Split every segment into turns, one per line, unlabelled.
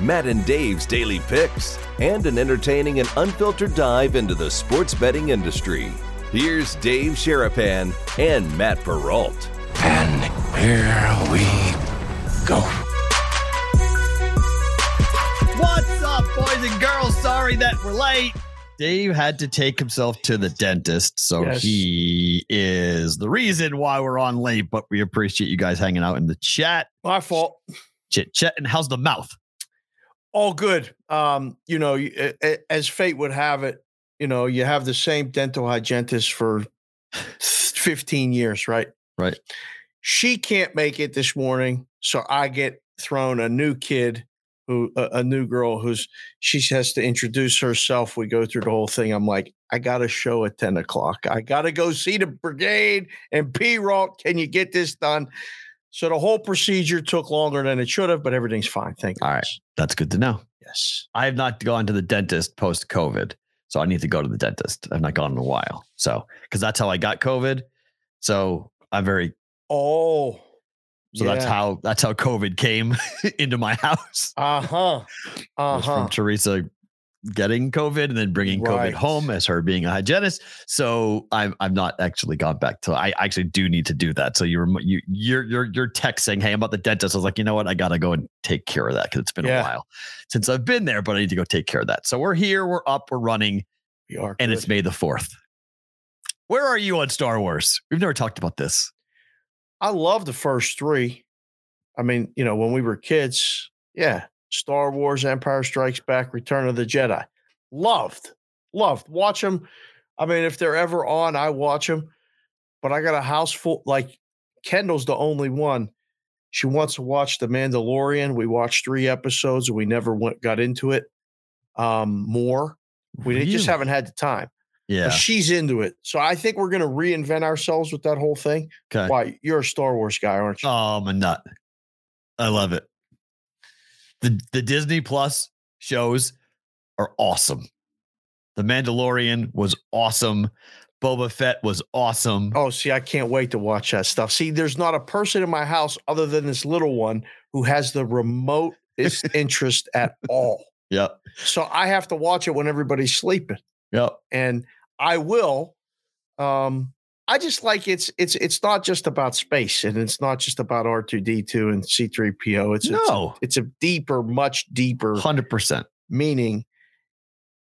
Matt and Dave's daily picks, and an entertaining and unfiltered dive into the sports betting industry. Here's Dave Sharapan and Matt Perrault.
And here we go.
What's up, boys and girls? Sorry that we're late. Dave had to take himself to the dentist, so
Yes.
he is the reason why we're on late. But we appreciate you guys hanging out in the chat,
My fault.
chit chat. And how's the mouth?
All good. Um, you know, y- a- a- as fate would have it, you know, you have the same dental hygienist for 15 years, right?
Right.
She can't make it this morning, so I get thrown a new kid who a, a new girl who's she has to introduce herself. We go through the whole thing. I'm like, I got a show at 10 o'clock. I gotta go see the brigade and P Rock. Can you get this done? So the whole procedure took longer than it should have, but everything's fine. Thank you.
All right. That's good to know.
Yes.
I have not gone to the dentist post COVID, so I need to go to the dentist. I've not gone in a while, so because that's how I got COVID. So I'm very.
Oh.
So that's how that's how COVID came into my house.
Uh huh. Uh
was from
huh.
Teresa getting COVID and then bringing COVID home as her being a hygienist. So I'm I've not actually gone back to. I actually do need to do that. So you're you you're you're you're text saying, "Hey, I'm about the dentist." I was like, you know what? I gotta go and take care of that because it's been
Yeah.
a while since I've been there, but I need to go take care of that. So we're here, we're up, we're running,
We are
and it's. May the fourth. Where are you on Star Wars? We've never talked about this.
I love the first three. I mean, you know, when we were kids, yeah, Star Wars, Empire Strikes Back, Return of the Jedi. Loved, loved. Watch them. I mean, if they're ever on, I watch them. But I got a house full. Like Kendall's the only one. She wants to watch The Mandalorian. We watched three episodes and we never went got into it. Um, more. We just haven't had the time.
Yeah.
But she's into it. So I think we're gonna reinvent ourselves with that whole thing.
Okay.
Why you're a Star Wars guy, aren't you?
Oh, I'm a nut. I love it. The the Disney Plus shows are awesome. The Mandalorian was awesome. Boba Fett was awesome.
Oh, see, I can't wait to watch that stuff. See, there's not a person in my house other than this little one who has the remotest interest at all.
Yep.
So I have to watch it when everybody's sleeping.
Yep.
And I will. Um, I just like it's it's it's not just about space and it's not just about R2D2 and C3PO. It's it's a-
No.
it's a deeper, much deeper
Hundred percent.
meaning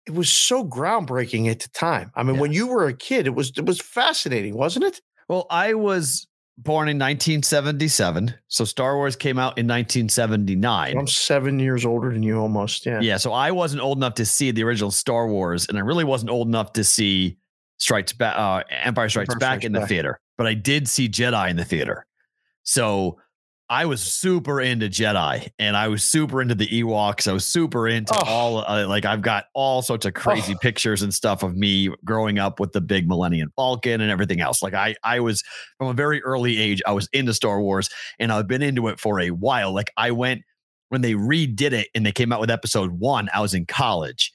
it was so groundbreaking at the time. I mean,
Yeah.
when you were a kid, it was it was fascinating, wasn't it?
Well, I was born in 1977. So Star Wars came out in 1979.
I'm seven years older than you almost. Yeah.
Yeah, so I wasn't old enough to see the original Star Wars, and I really wasn't old enough to see Strikes Back, uh, Empire Strikes
Empire
Back
Strikes
in the
Back.
theater, but I did see Jedi in the theater. So I was super into Jedi, and I was super into the Ewoks. I was super into
Oh.
all uh, like I've got all sorts of crazy
Oh.
pictures and stuff of me growing up with the big Millennium Falcon and everything else. Like I, I was from a very early age, I was into Star Wars, and I've been into it for a while. Like I went when they redid it and they came out with episode one, I was in college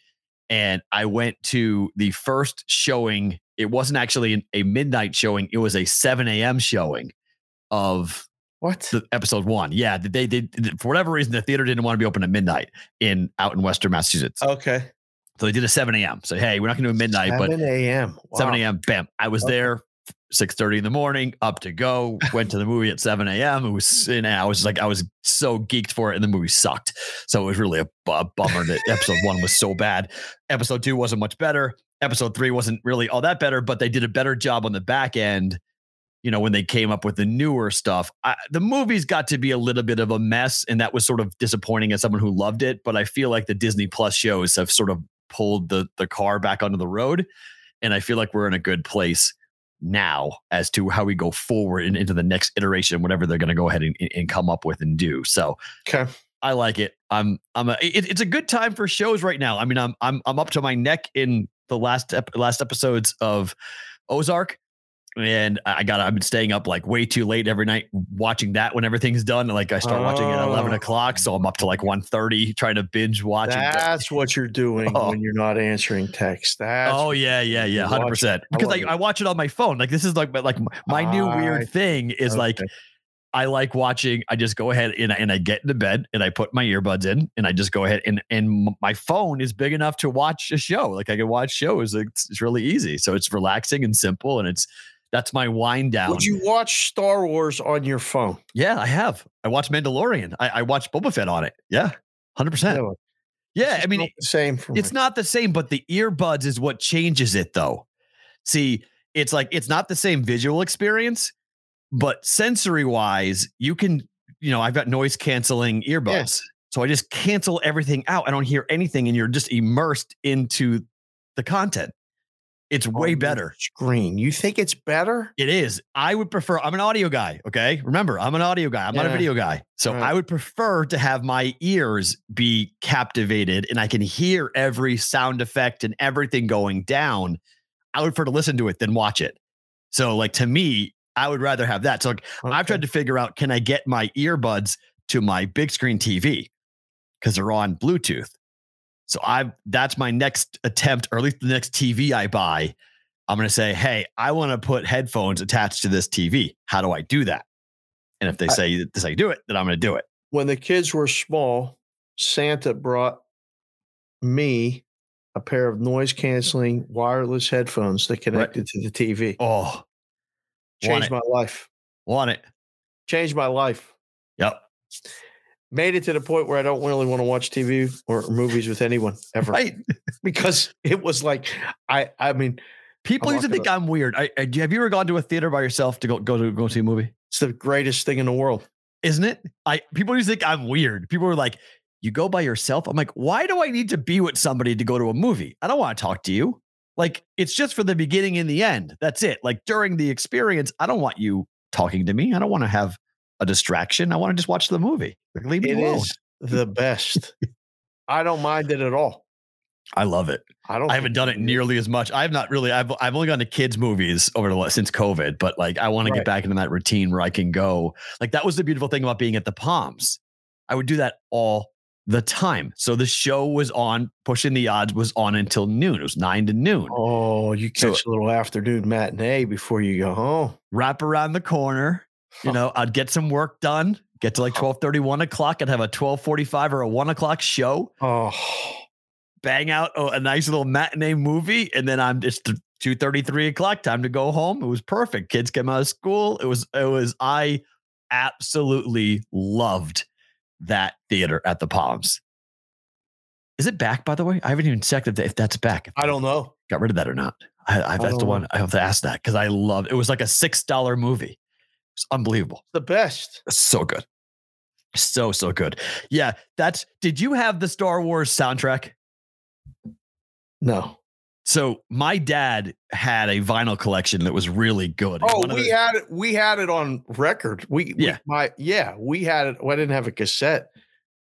and I went to the first showing. It wasn't actually an- a midnight showing, it was a 7 a.m. showing of
What?
the episode one. Yeah, they did for whatever reason the theater didn't want to be open at midnight in out in Western Massachusetts.
Okay.
So they did a 7 a.m. So hey, we're not gonna do a midnight, but
7 a.m.
7 a.m. Bam. I was
Okay.
there 6:30 in the morning, up to go. Went to the movie at 7 a.m. It was and I was like, I was so geeked for it, and the movie sucked. So it was really a, bu- bummer that episode one was so bad. Episode two wasn't much better. Episode three wasn't really all that better, but they did a better job on the back end. You know, when they came up with the newer stuff, I, the movies got to be a little bit of a mess, and that was sort of disappointing as someone who loved it. But I feel like the Disney Plus shows have sort of pulled the the car back onto the road, and I feel like we're in a good place now as to how we go forward and into the next iteration, whatever they're going to go ahead and, and come up with and do. So
Okay.
I like it. I'm I'm a it, it's a good time for shows right now. I mean, I'm I'm I'm up to my neck in the last ep- last episodes of Ozark. And I got I've been staying up like way too late every night watching that when everything's done. Like I start watching at eleven
oh.
o'clock, so I'm up to like 1.30 trying to binge watch.
That's what you're doing
Oh.
when you're not answering text. That's
oh yeah, yeah, yeah, hundred percent. Because
love
I, watch it on my phone. Like this is like my- like my- new
I-
weird thing is like. I like watching. I just go ahead and I, and I get into bed and I put my earbuds in and I just go ahead and and my phone is big enough to watch a show. Like I can watch shows. It's, it's really easy. So it's relaxing and simple and it's that's my wind down.
Would you watch Star Wars on your phone?
yeah, I have. I watched Mandalorian. I, I watched Boba Fett on it. Yeah, hundred percent. Yeah, I mean
not the same for
it's
me.
not the same, but the earbuds is what changes it though. See, it's like it's not the same visual experience, but sensory wise, you can, you know, I've got noise canceling earbuds. So I just cancel everything out. I don't hear anything and you're just immersed into the content. It's way better.
Screen. You think it's better?
It is. I would prefer, I'm an audio guy. Okay. Remember, I'm an audio guy. I'm not a video guy. So
Right.
I would prefer to have my ears be captivated and I can hear every sound effect and everything going down. I would prefer to listen to it than watch it. So, like, to me, I would rather have that. So, like, I've tried to figure out can I get my earbuds to my big screen TV because they're on Bluetooth. So I that's my next attempt, or at least the next TV I buy. I'm going to say, hey, I want to put headphones attached to this TV. How do I do that? And if they
I-
say this is how you do it, then I'm going to do it.
when the kids were small, Santa brought me a pair of noise canceling wireless headphones that connected to the TV.
Oh,
Changed my life.
want it?
Changed my life.
Yep.
Made it to the point where I don't really want to watch TV or movies with anyone ever
Right.
because it was like I I mean
People
I'm
used to
not
think I'm weird. I, I, have you ever gone to a theater by yourself to go go to go see a movie?
it's the greatest thing in the world.
isn't it? I people used to think I'm weird. People were like, "You go by yourself?" I'm like, "Why do I need to be with somebody to go to a movie? I don't want to talk to you. Like, it's just for the beginning and the end. That's it. Like during the experience, I don't want you talking to me. I don't want to have a distraction. I want to just watch the movie. Like, leave me
It
alone.
is the best. I don't mind it at all.
I love it.
I don't.
I haven't done it nearly as much. I've not really. I've I've only gone to kids movies over the last since COVID, but like I want to get back into that routine where I can go. Like that was the beautiful thing about being at the Palms. I would do that all the time. So the show was on, pushing the odds was on until noon. It was nine to noon.
Oh, you
So-
catch a little afternoon matinee before you go home.
Wrap around the corner. You know, I'd get some work done. Get to like 12 1 o'clock. I'd have a twelve forty five or a one o'clock show.
Oh,
bang out a, nice little matinee movie, and then I'm just two thirty, three o'clock. Time to go home. It was perfect. Kids came out of school. It was it was I absolutely loved that theater at the Palms. Is it back, by the way? I haven't even checked if, if that's back. If
I don't know.
got rid of that or not. I, I, that's the one I have to ask that because I love it. Was like a six dollar movie. It's unbelievable.
The best.
So good. So so good. Yeah, that's. Did you have the Star Wars soundtrack?
No.
So my dad had a vinyl collection that was really good.
Oh, we
the-
had it. We had it on record. We we-
Yeah.
my yeah, we had it. Well, I didn't have a cassette.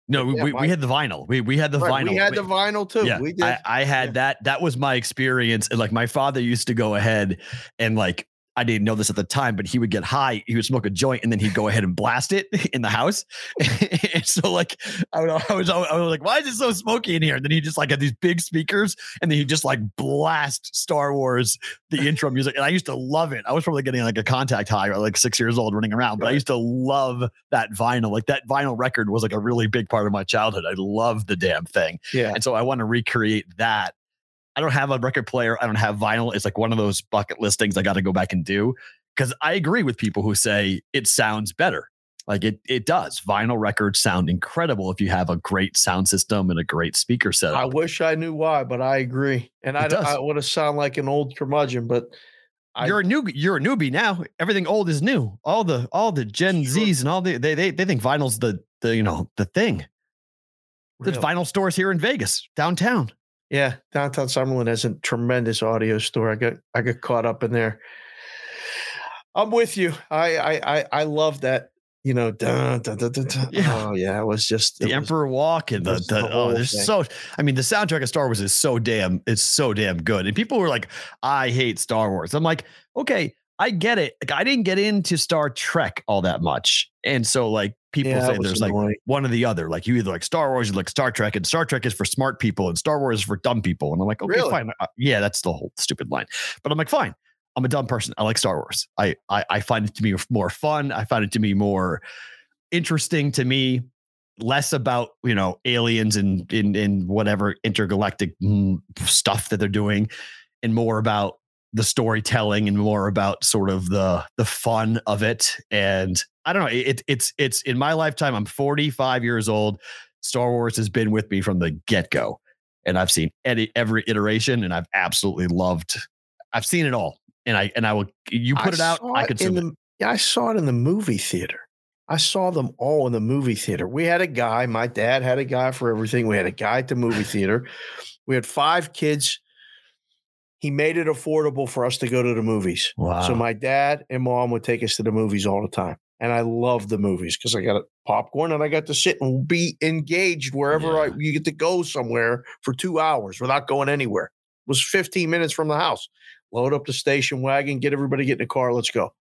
no, we,
yeah,
we,
my-
we had the vinyl. We we had the
Right,
vinyl.
We had the vinyl too.
yeah,
we did.
I, I had
Yeah.
that. That was my experience. And like my father used to go ahead and like I didn't know this at the time, but he would get high. He would smoke a joint and then he'd go ahead and blast it in the house. and so like I, would, I was I was like, why is it so smoky in here? And then he just like had these big speakers and then he just like blast Star Wars the intro music. And I used to love it. I was probably getting like a contact high or like six years old running around, but I used to love that vinyl. Like that vinyl record was like a really big part of my childhood. I loved the damn thing.
yeah.
And so I want to recreate that. I don't have a record player. I don't have vinyl. It's like one of those bucket list things I got to go back and do. Because I agree with people who say it sounds better. Like it, it does. Vinyl records sound incredible if you have a great sound system and a great speaker setup.
I wish I knew why, but I agree. And I. I would have sound like an old curmudgeon, but I-
you're a new, you're a newbie now. Everything old is new. All the, all the Gen
Sure.
Zs and all the, they, they, they think vinyl's the, the, you know, the thing. There's
Really?
vinyl stores here in Vegas, downtown.
Yeah, downtown Summerlin has a tremendous audio store. I got I got caught up in there. I'm with you. I I I, I love that you know, dun, dun, dun.
Yeah.
oh yeah, it was just
the
was-
Emperor Walk and the, the,
the
oh, there's
thing.
so I mean the soundtrack of Star Wars is so damn it's so damn good. And people were like, I hate Star Wars. I'm like, okay, I get it. Like I didn't get into Star Trek all that much. And so like people
Yeah,
say there's like one or the other. Like you either like Star Wars, you like Star Trek, and Star Trek is for smart people, and Star Wars is for dumb people. And I'm like, okay,
Really?
fine. Uh, yeah, that's the whole stupid line. But I'm like, fine. I'm a dumb person. I like Star Wars. I I, I find it to be more fun. I find it to be more interesting to me. Less about you know aliens and in in whatever intergalactic mm, stuff that they're doing, and more about the storytelling and more about sort of the the fun of it. And I don't know. It, it's it's in my lifetime. I'm 45 years old. Star Wars has been with me from the get go, and I've seen any, every iteration, and I've absolutely loved. I've seen it all, and I and I will. You put it out, I
it
consume
in
it.
the, Yeah, I saw it in the movie theater. I saw them all in the movie theater. We had a guy. My dad had a guy for everything. We had a guy at the movie theater. We had five kids. He made it affordable for us to go to the movies.
Wow.
So my dad and mom would take us to the movies all the time. And I loved the movies because I got a popcorn and I got to sit and be engaged wherever I you get to go somewhere for two hours without going anywhere. It was 15 minutes from the house. Load up the station wagon, get everybody get in the car, let's go.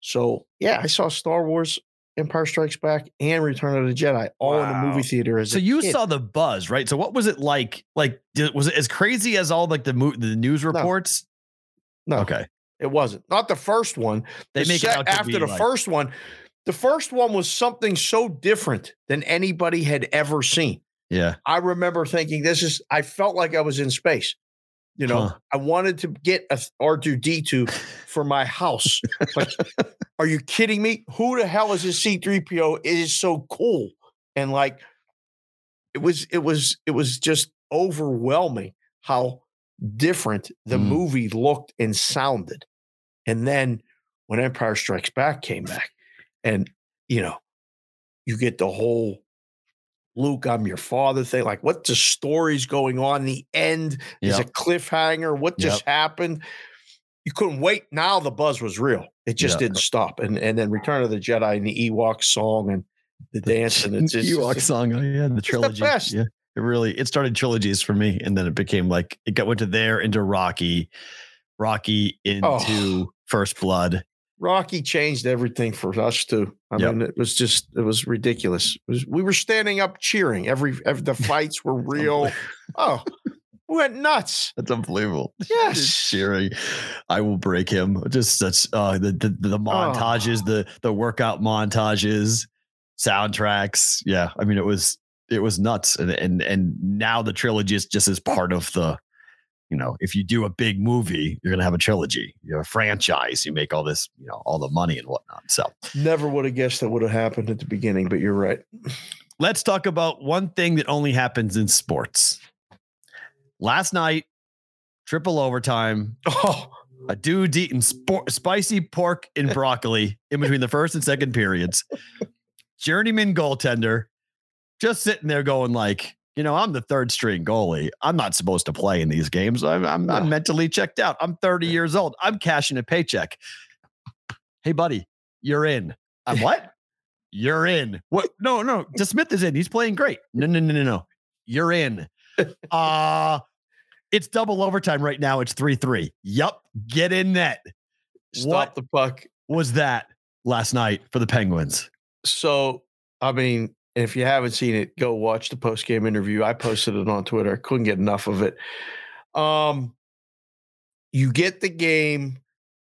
So yeah, I saw Star Wars, Empire Strikes Back, and Return of the Jedi all in the movie theater as
So
a
you
kid.
saw the buzz, right? So what was it like? Like, did, was it as crazy as all like the mo- the news reports?
no,
Okay,
it wasn't. Not the first one.
they
The
make it
sec-
out to
after the
like-
first one. The first one was something so different than anybody had ever seen.
Yeah,
I remember thinking, this is, I felt like I was in space. You know,
Huh.
I wanted to get a R2D2 for my house. Like, are you kidding me? Who the hell is this C3PO? It is so cool. And like, it was, it was, it was just overwhelming how different the
Mm.
movie looked and sounded. And then when Empire Strikes Back came back, and you know, you get the whole Luke, I'm your father thing. Like, what the story's going on? The end is a cliffhanger. What just happened? You couldn't wait. Now the buzz was real. It just
Yeah.
didn't stop. And and then Return of the Jedi and the Ewok song and the dance and it's just
Ewok song. Oh yeah, the trilogy.
best.
Yeah, it really it started trilogies for me, and then it became like it got went to there into Rocky, Rocky oh. into
Oh.
First Blood.
Rocky changed everything for us too. I
Yep.
mean, it was just it was ridiculous. It was, we were standing up cheering. Every, every the fights were real. oh, we went nuts.
That's unbelievable.
Yes.
Just cheering. I will break him. Just such uh the the, the montages, the the workout montages, soundtracks. Yeah. I mean it was it was nuts. And and and now the trilogy is just as part of the you know, if you do a big movie, you're gonna have a trilogy. You have a franchise, you make all this, you know, all the money and whatnot. So
Never would have guessed that would have happened at the beginning, but you're right.
let's talk about one thing that only happens in sports. Last night, triple overtime,
Oh,
a dude eating spo- spicy pork and broccoli in between the first and second periods. Journeyman goaltender, just sitting there going like, you know, I'm the third string goalie. I'm not supposed to play in these games. I'm, I'm, I'm mentally checked out. I'm 30 years old. I'm cashing a paycheck. Hey, buddy, you're in. I'm what? You're in. What? No, no. DeSmith is in. He's playing great. No, no, no, no, no. You're in. Uh it's double overtime right now. It's 3 3. Yup. Get in net.
stop
What?
the puck.
Was that last night for the Penguins?
So, I mean, if you haven't seen it, go watch the post game interview. I posted it on Twitter. I couldn't get enough of it. Um, you get the game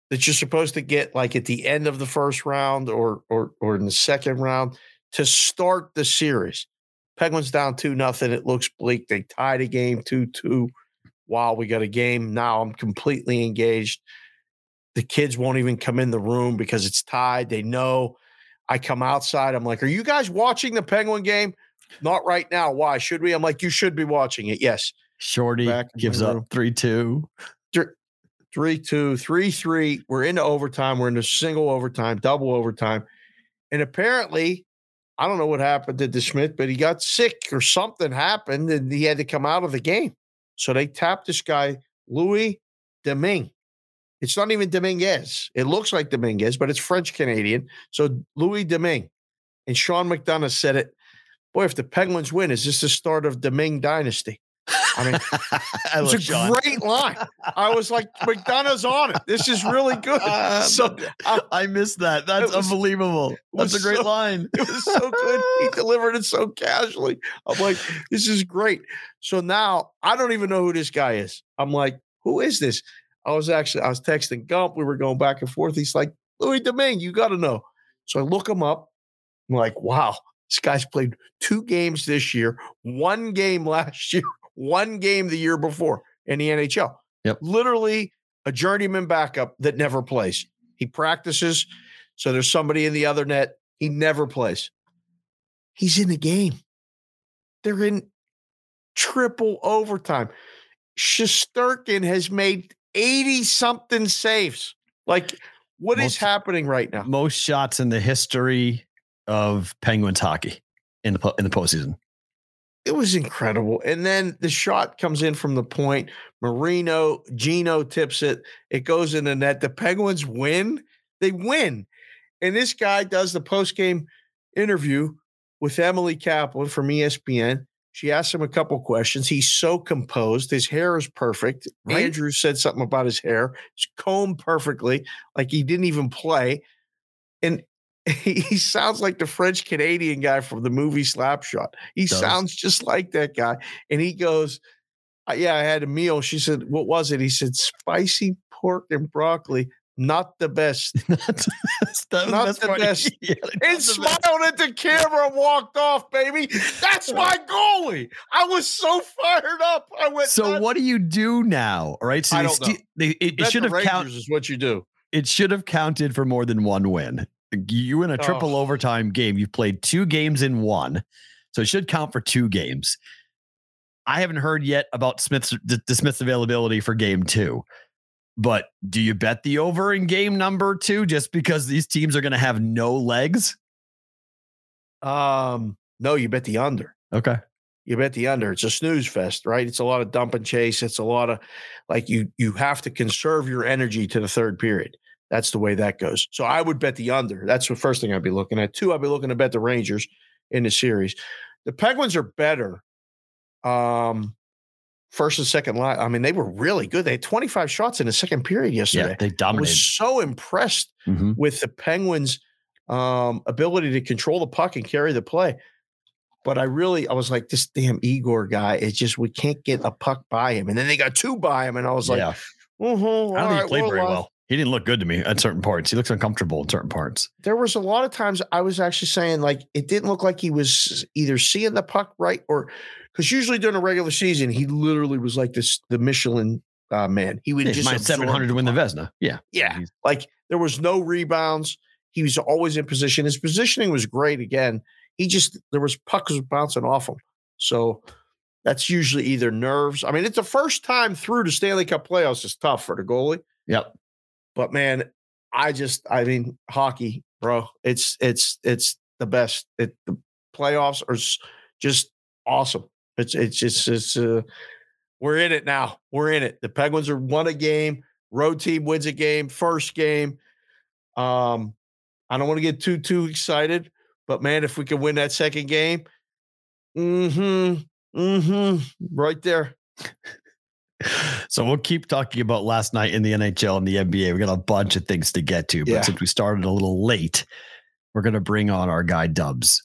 that you're supposed to get like at the end of the first round or or or in the second round to start the series. Penguins down two nothing. It looks bleak. They tied a game two two. Wow, we got a game now. I'm completely engaged. The kids won't even come in the room because it's tied. They know. I come outside. I'm like, "Are you guys watching the Penguin game?" Not right now. Why should we? I'm like, "You should be watching it." Yes.
Shorty
Back
gives up. 3 2.
three two, three three. We're into overtime. We're into single overtime, double overtime, and apparently, I don't know what happened to DeSmith, but he got sick or something happened, and he had to come out of the game. So they tapped this guy, Louis Domingue. It's not even Dominguez. It looks like Dominguez, but it's French Canadian. So Louis Domingue. And Sean McDonough said it. Boy, if the Penguins win, is this the start of the Ming Dynasty? I mean,
I
it's a
Sean.
great line. I was like, McDonough's on it. This is really good.
Uh,
so
I, I missed that. That's
was-
unbelievable. That's a great
so-
line.
it was so good. He delivered it so casually. I'm like, this is great. So now I don't even know who this guy is. I'm like, who is this? I was actually, I was texting Gump. We were going back and forth. He's like, Louis Domingue, you got to know. So I look him up. I'm like, wow, this guy's played two games this year, one game last year, one game the year before in the NHL.
Yep.
Literally a journeyman backup that never plays. He practices. So there's somebody in the other net. He never plays. He's in the game. They're in triple overtime. Shesterkin has made 80 something saves. Like, what is
Most-
happening right now?
Most shots in the history of Penguins hockey in the in the postseason.
It was incredible. And then the shot comes in from the point. Marino, Geno tips it. It goes in the net. The Penguins win. They win. And this guy does the post-game interview with Emily Kaplan from ESPN. She asked him a couple questions. He's so composed. His hair is perfect.
Right.
Andrew said something about his hair. It's combed perfectly, like he didn't even play. And he, sounds like the French Canadian guy from the movie Slapshot. He
Does.
sounds just like that guy. And he goes, "Uh, Yeah, I had a meal. She said, What was it? He said, Spicy pork and broccoli. Not the best.
that's the
Not the best.
Yeah,
and
the best.
smiled at the camera and walked off, baby. That's my goalie. I was so fired up. I went.
So
nuts.
what do you do now? All right. So
I
they sti- they, it, it should have count,
Rangers is what you do.
it should have counted for more than one win. You in a oh. triple
Oh.
overtime game, you've played two games in one. So it should count for two games. I haven't heard yet about Smith's the Smith's availability for game two. But do you bet the over in game number two just because these teams are going to have no legs?
Um, no, you bet the under.
Okay.
You bet the under. It's a snooze fest, right? It's a lot of dump and chase. It's a lot of like you you have to conserve your energy to the third period. That's the way that goes. So I would bet the under. That's the first thing I'd be looking at. Two, I'd be looking to bet the Rangers in the series. The Penguins are better. Um, first and second line. I mean, they were really good. They had 25 shots in the second period yesterday.
Yeah, they dominated.
I was so impressed
Mhm.
with the Penguins' um, ability to control the puck and carry the play. But I really, I was like, this damn Igor guy is just, we can't get a puck by him. And then they got two by him. And I was like,
yeah.
mhm,
I don't think
right,
he played very
alive."
well. He didn't look good to me at certain parts. He looks uncomfortable in certain parts.
There was a lot of times I was actually saying, like, it didn't look like he was either seeing the puck right or because usually during a regular season, he literally was like this, the Michelin uh, man. He would
Yeah,
just
minus 700 to win the. Vezina. Yeah.
Yeah. Like there was no rebounds. He was always in position. His positioning was great. Again, he just there was pucks bouncing off him. So that's usually either nerves. I mean, it's the first time through the Stanley Cup playoffs is tough for the goalie.
Yep.
But man, I just I mean hockey, bro. It's it's it's the best. It the playoffs are just awesome. It's it's just it's uh we're in it now. We're in it. The Penguins are won a game. Road team wins a game. First game. Um, I don't want to get too too excited, but man, if we can win that second game, mm-hmm, mm-hmm, right there.
So we'll keep talking about last night in the NHL and the NBA. We got a bunch of things to get to, but
Yeah.
since we started a little late, we're going to bring on our guy Dubbs.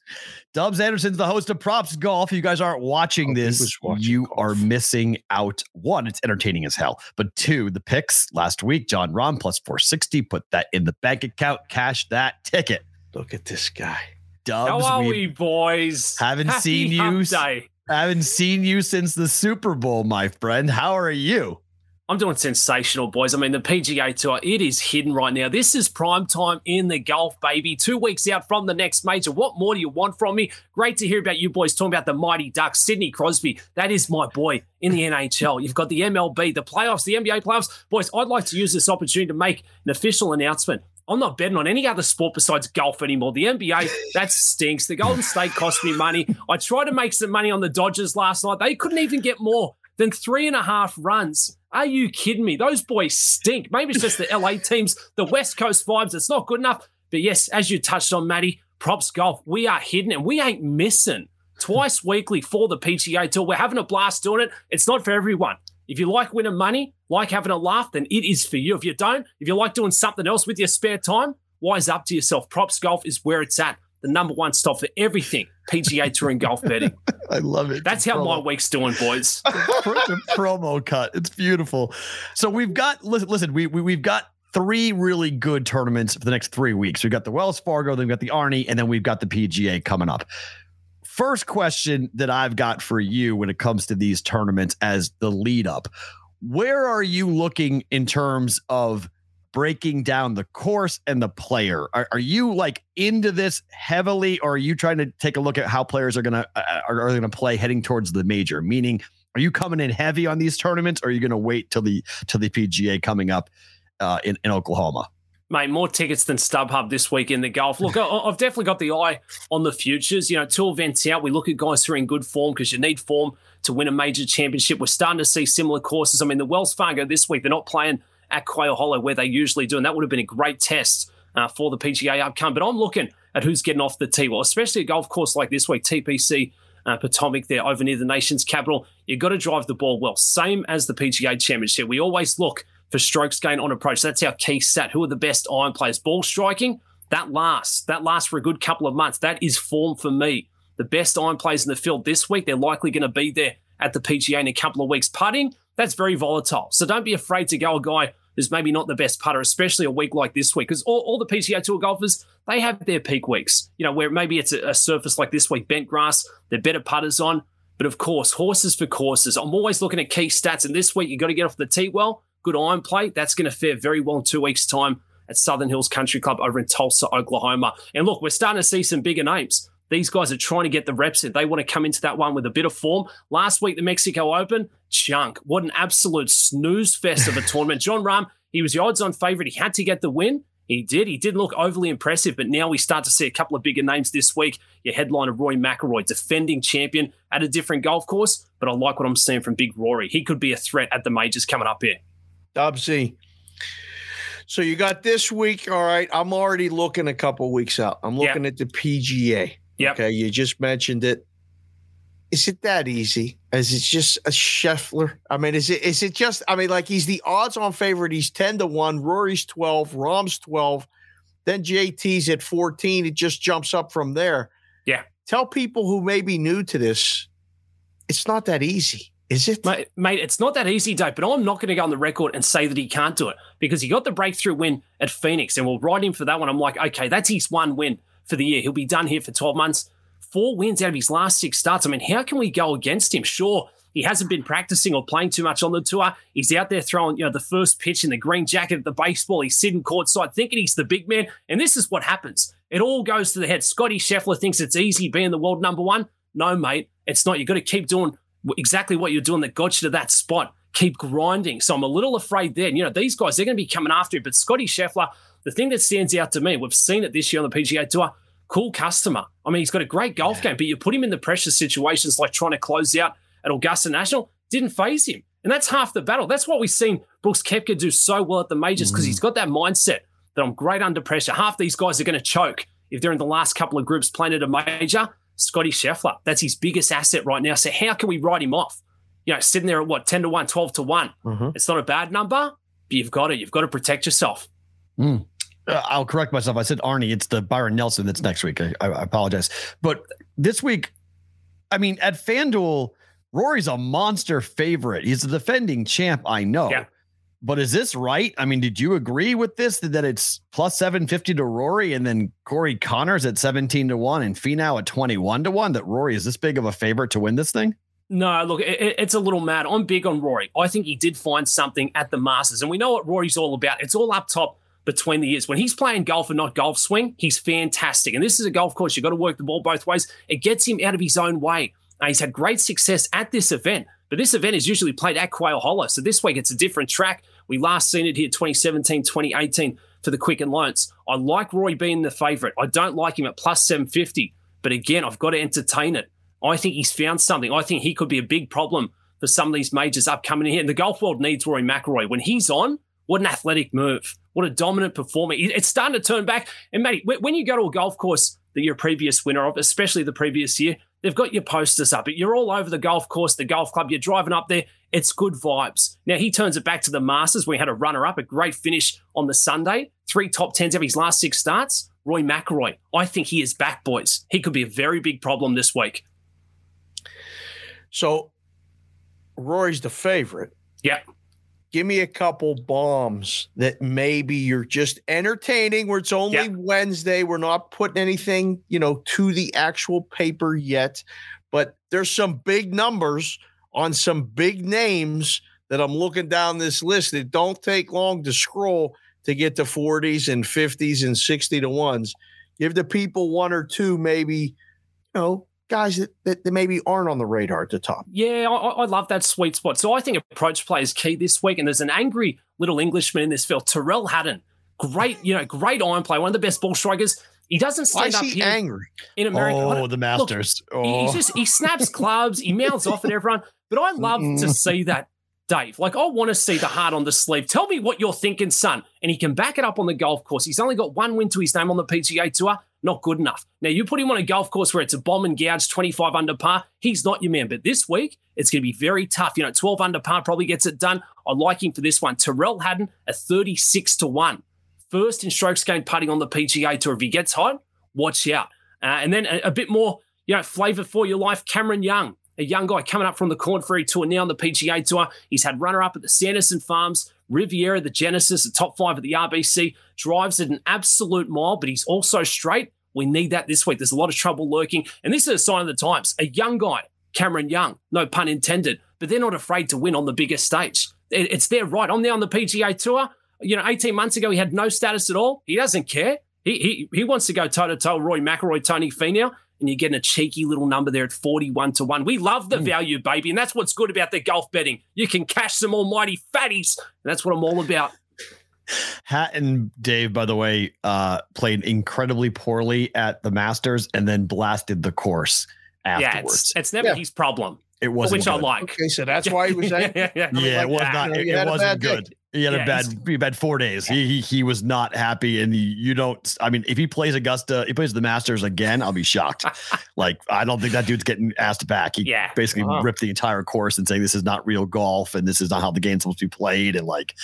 Dubbs Anderson's the host of Props Golf. You guys aren't watching
Oh,
this.
watching
you
golf.
are missing out. One, it's entertaining as hell. But two, the picks last week, Jon Rahm plus 460, put that in the bank account, cash that ticket.
Look at this guy.
Dubbs,
How are
we
we, boys?
haven't
Happy
seen you
Day.
haven't seen you since the Super Bowl, my friend. How are you?
I'm doing sensational, boys. I mean, the PGA Tour, it is hidden right now. This is prime time in the golf, baby. Two weeks out from the next major. What more do you want from me? Great to hear about you boys talking about the mighty Ducks. Sidney Crosby, that is my boy in the NHL. You've got the MLB, the playoffs, the NBA playoffs. Boys, I'd like to use this opportunity to make an official announcement. I'm not betting on any other sport besides golf anymore. The NBA, that stinks. The Golden State cost me money. I tried to make some money on the Dodgers last night. They couldn't even get more than three and a half runs. Are you kidding me? Those boys stink. Maybe it's just the LA teams, the West Coast vibes. It's not good enough. But yes, as you touched on, Matty, Props Golf. We are hidden and we ain't missing twice weekly for the PGA Tour. We're having a blast doing it. It's not for everyone. If you like winning money, like having a laugh, then it is for you. If you don't, if you like doing something else with your spare time, wise up to yourself. Props Golf is where it's at. The number one stop for everything PGA Tour and golf betting.
I love it.
That's how my week's doing, boys.
the promo cut. It's beautiful. So we've got listen, listen we, we we've got three really good tournaments for the next three weeks. We've got the Wells Fargo, then we've got the Arnie, and then we've got the PGA coming up. First question that I've got for you when it comes to these tournaments as the lead up, where are you looking in terms of breaking down the course and the player? Are, are you like into this heavily, or are you trying to take a look at how players are gonna uh, are, are going to play heading towards the major? Meaning, are you coming in heavy on these tournaments, or are you to wait till the till the PGA coming up uh, in in Oklahoma?
Mate, more tickets than StubHub this week in the golf. Look, I've definitely got the eye on the futures. You know, two events out, we look at guys who are in good form because you need form to win a major championship. We're starting to see similar courses. I mean, the Wells Fargo this week, they're not playing at Quail Hollow where they usually do. And that would have been a great test uh, for the PGA outcome. But I'm looking at who's getting off the tee. Well, especially a golf course like this week, TPC uh, Potomac there over near the nation's capital. You've got to drive the ball well. Same as the PGA Championship. We always look for strokes gain on approach. That's our key stat. Who are the best iron players? Ball striking, that lasts. That lasts for a good couple of months. That is form for me. The best iron players in the field this week, they're likely going to be there at the PGA in a couple of weeks. Putting, that's very volatile. So don't be afraid to go a guy who's maybe not the best putter, especially a week like this week, because all, all, the PGA Tour golfers, they have their peak weeks, you know, where maybe it's a, a surface like this week, bent grass, they're better putters on. But of course, horses for courses. I'm always looking at key stats. And this week, you've got to get off the tee well. Good iron play. That's going to fare very well in two weeks' time at Southern Hills Country Club over in Tulsa, Oklahoma. And look, we're starting to see some bigger names. These guys are trying to get the reps in. They want to come into that one with a bit of form. Last week, the Mexico Open, chunk. What an absolute snooze fest of a tournament. Jon Rahm, he was the odds on favorite. He had to get the win. He did. He didn't look overly impressive, but now we start to see a couple of bigger names this week. Your headliner, Rory McIlroy, defending champion at a different golf course. But I like what I'm seeing from Big Rory. He could be a threat at the majors coming up here.
Dubsy. So you got this week. All right. I'm already looking a couple weeks out. I'm looking at the PGA. Okay. You just mentioned it. Is it that easy? Is it just a Scheffler? I mean, is it is it just? I mean, like he's the odds-on favorite. He's ten to one. Rory's twelve. Rahm's twelve. Then JT's at fourteen. It just jumps up from there.
Yeah.
Tell people who may be new to this, it's not that easy. Is it?
Mate, mate, it's not that easy, Dave, but I'm not going to go on the record and say that he can't do it because he got the breakthrough win at Phoenix and we'll write him for that one. I'm like, okay, that's his one win for the year. He'll be done here for 12 months four wins out of his last six starts. I mean, how can we go against him? Sure, he hasn't been practicing or playing too much on the tour. He's out there throwing, you know, the first pitch in the green jacket at the baseball. He's sitting courtside thinking he's the big man. And this is what happens. It all goes to the head. Scotty Scheffler thinks it's easy being the world number one. No, mate, it's not. You've got to keep doing exactly what you're doing that got you to that spot. Keep grinding. So I'm a little afraid there. And, you know, these guys, they're going to be coming after him. But Scotty Scheffler, the thing that stands out to me, we've seen it this year on the PGA Tour, cool customer. I mean, he's got a great golf yeah. game, but you put him in the pressure situations like trying to close out at Augusta National, didn't phase him. And that's half the battle. That's what we've seen Brooks Koepka do so well at the majors because mm. he's got that mindset that I'm great under pressure. Half these guys are going to choke if they're in the last couple of groups playing at a major. Scotty Scheffler, that's his biggest asset right now. So how can we write him off? You know, sitting there at what, 10 to 1, 12 to one mm-hmm. It's not a bad number, but you've got it. You've got to protect yourself.
Mm. Uh, I'll correct myself. I said Arnie. It's the Byron Nelson that's next week. I, I, apologize. But this week, I mean, at FanDuel, Rory's a monster favorite. He's a defending champ. I know. Yeah. But is this right? I mean, did you agree with this that it's plus 750 to Rory and then Corey Conners at 17 to 1 and Finau at 21 to 1? That Rory is this big of a favorite to win this thing?
No, look, it, it's a little mad. I'm big on Rory. I think he did find something at the Masters, and we know what Rory's all about. It's all up top between the years. When he's playing golf and not golf swing, he's fantastic. And this is a golf course. You've got to work the ball both ways. It gets him out of his own way. Uh, he's had great success at this event, but this event is usually played at Quail Hollow. So this week it's a different track. We last seen it here 2017, 2018 for the Quicken Loans. I like Roy being the favourite. I don't like him at plus 750. But again, I've got to entertain it. I think he's found something. I think he could be a big problem for some of these majors upcoming here. And the golf world needs Rory McIlroy. When he's on, what an athletic move. What a dominant performer. It's starting to turn back. And, Matty, when you go to a golf course that you're a previous winner of, especially the previous year. They've got your posters up. You're all over the golf course, the golf club. You're driving up there. It's good vibes. Now he turns it back to the Masters. We had a runner up, a great finish on the Sunday. Three top tens of his last six starts. Roy McIlroy. I think he is back, boys. He could be a very big problem this week.
So Rory's the favorite.
Yeah.
Give me a couple bombs that maybe you're just entertaining where it's only
Yeah.
Wednesday. We're not putting anything, you know, to the actual paper yet, but there's some big numbers on some big names that I'm looking down this list that don't take long to scroll to get to 40s and 50s and 60 to ones. Give the people one or two, maybe, you know, guys that, that, that maybe aren't on the radar at the top.
Yeah, I, I love that sweet spot. So I think approach play is key this week. And there's an angry little Englishman in this field, Tyrrell Hatton. Great, you know, great iron play, one of the best ball strikers. He doesn't
Why
stand
is
up
he
here
angry?
in America. I
Oh, the Masters.
He-
oh.
He just he snaps clubs, he mouths off at everyone. But I love to see that, Dave. Like I want to see the heart on the sleeve. Tell me what you're thinking, son. And he can back it up on the golf course. He's only got one win to his name on the PGA Tour. Not good enough. Now you put him on a golf course where it's a bomb and gouge, 25 under par. He's not your man. But this week it's going to be very tough. You know, 12 under par probably gets it done. I like him for this one. Tyrrell Hatton a 36 to one. First in strokes gained putting on the PGA Tour. If he gets hot, watch out. Uh, and then a, a bit more, you know, flavour for your life. Cameron Young, a young guy coming up from the Corn Ferry Tour, now on the PGA Tour. He's had runner up at the Sanderson Farms, Riviera, the Genesis, the top five at the RBC. Drives at an absolute mile, but he's also straight. We need that this week. There's a lot of trouble lurking. And this is a sign of the times. A young guy, Cameron Young, no pun intended, but they're not afraid to win on the biggest stage. It's their right. I'm now on the PGA Tour. You know, 18 months ago, he had no status at all. He doesn't care. He, he, he wants to go toe to toe Roy McIlroy, Tony Finau, and you're getting a cheeky little number there at 41 to 1. We love the value, baby. And that's what's good about the golf betting. You can cash some almighty fatties. And that's what I'm all about.
Hat and Dave, by the way, uh, played incredibly poorly at the Masters and then blasted the course
Yeah,
afterwards.
it's, it's never
Yeah.
his problem,
it wasn't
which I like.
Okay, so that's why he was angry.
yeah, yeah, yeah.
Yeah, it was
that.
not.
You know,
It, it wasn't
bad day.
He had
Yeah,
a bad. He had four days. He, he he was not happy, and he, you don't. I mean, if he plays Augusta, he plays the Masters again, I'll be shocked. like I don't think that dude's getting asked back. He
Yeah.
basically
Uh-huh.
ripped the entire course and saying this is not real golf and this is not how the game's supposed to be played. And like,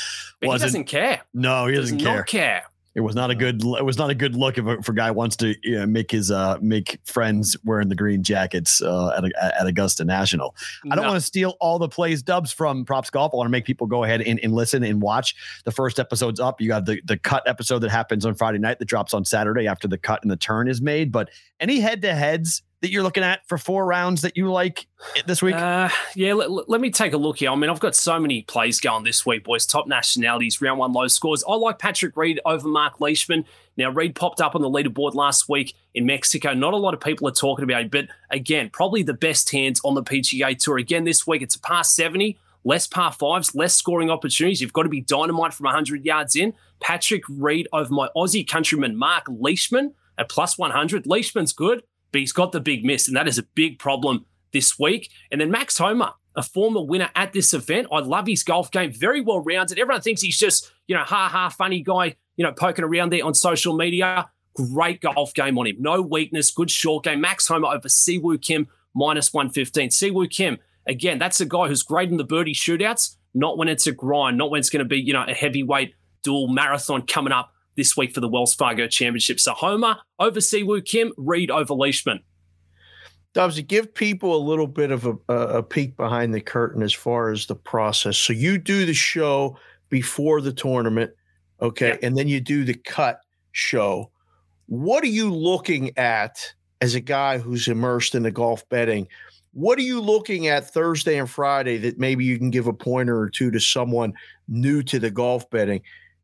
But he doesn't care.
no, he
Does
doesn't
not
care.
care.
It was not a good. It was not a good look if a, if a guy wants to you know, make his uh make friends wearing the green jackets uh, at at Augusta National. I don't want to steal all the plays dubs from props golf. I want to make people go ahead and, and listen and watch. The first episode's up. You have the the cut episode that happens on Friday night that drops on Saturday after the cut and the turn is made. But any head to heads that you're looking at for four rounds that you like this week?
Uh, yeah, let, let- me take a look here. I mean, I've got so many plays going this week, boys. Top nationalities, round one low scores. I like Patrick Reed over Mark Leishman. Now, Reed popped up on the leaderboard last week in Mexico. Not a lot of people are talking about him, but again, probably the best hands on the PGA Tour. Again, this week, it's a par 70, less par fives, less scoring opportunities. You've got to be dynamite from 100 yards in. Patrick Reed over my Aussie countryman, Mark Leishman, at plus 100. Leishman's good, but he's got the big miss, and that is a big problem this week. And then Max Homa, a former winner at this event. I love his golf game, very well rounded. Everyone thinks he's just, you know, ha ha, funny guy, you know, poking around there on social media. Great golf game on him. No weakness, good short game. Max Homa over Si Woo Kim, minus 115. Si Woo Kim, again, that's a guy who's great in the birdie shootouts, not when it's a grind, not when it's going to be, you know, a heavyweight dual marathon coming up this week for the Wells Fargo Championship. So Homa over Si Woo Kim, Reed over Leishman.
To give people a little bit of a, a, a peek behind the curtain as far as the process. So you do the show before the tournament, okay, and then you do the cut show. What are you looking at as a guy who's immersed in the golf betting? What are you looking at Thursday and Friday that maybe you can give a pointer or two to someone new to the golf betting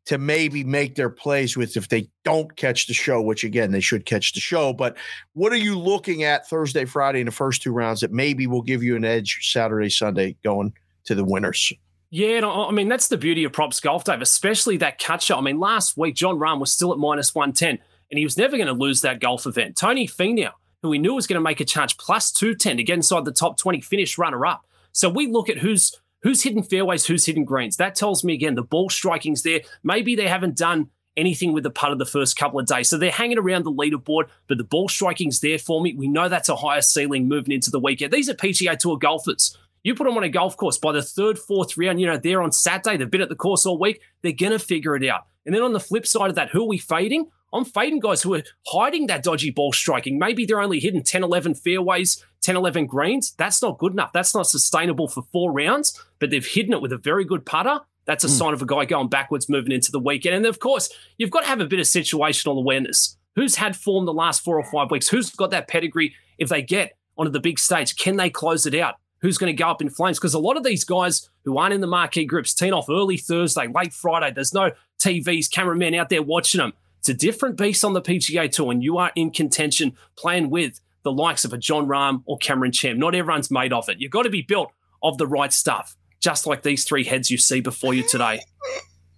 to maybe make their plays with if they don't catch the show, which again, they should catch the show. But what are you looking at Thursday, Friday in the first two rounds that maybe will give you an edge Saturday, Sunday going to the winners?
Yeah, and I mean that's the beauty of props golf, Dave, especially that shot. I mean, last week Jon Rahm was still at minus one ten, and he was never going to lose that golf event. Tony Finau, who we knew was going to make a charge, plus two ten to get inside the top twenty, finish runner up. So we look at who's who's hitting fairways, who's hitting greens. That tells me again the ball striking's there. Maybe they haven't done anything with the putter the first couple of days. So they're hanging around the leaderboard, but the ball striking's there for me. We know that's a higher ceiling moving into the weekend. These are PGA Tour golfers. You put them on a golf course by the third, fourth round, you know, they're on Saturday, they've been at the course all week, they're going to figure it out. And then on the flip side of that, who are we fading? I'm fading guys who are hiding that dodgy ball striking. Maybe they're only hitting 10, 11 fairways, 10, 11 greens. That's not good enough. That's not sustainable for four rounds, but they've hidden it with a very good putter. That's a mm. sign of a guy going backwards moving into the weekend. And of course, you've got to have a bit of situational awareness. Who's had form the last four or five weeks? Who's got that pedigree? If they get onto the big stage, can they close it out? Who's going to go up in flames? Because a lot of these guys who aren't in the marquee groups teeing off early Thursday, late Friday. There's no TVs, cameramen out there watching them. It's a different beast on the PGA Tour, and you are in contention playing with the likes of a Jon Rahm or Cameron Champ. Not everyone's made of it. You've got to be built of the right stuff, just like these three heads you see before you today.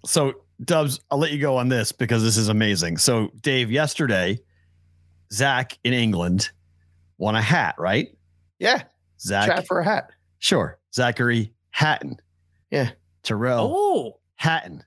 So, Dubbs, I'll let you go on this because this is amazing. So, Dave, yesterday, Zach in England won a hat, right?
Yeah.
Zach.
Chat for a hat.
Sure. Zachary Hatton.
Yeah.
Tyrrell
oh.
Hatton.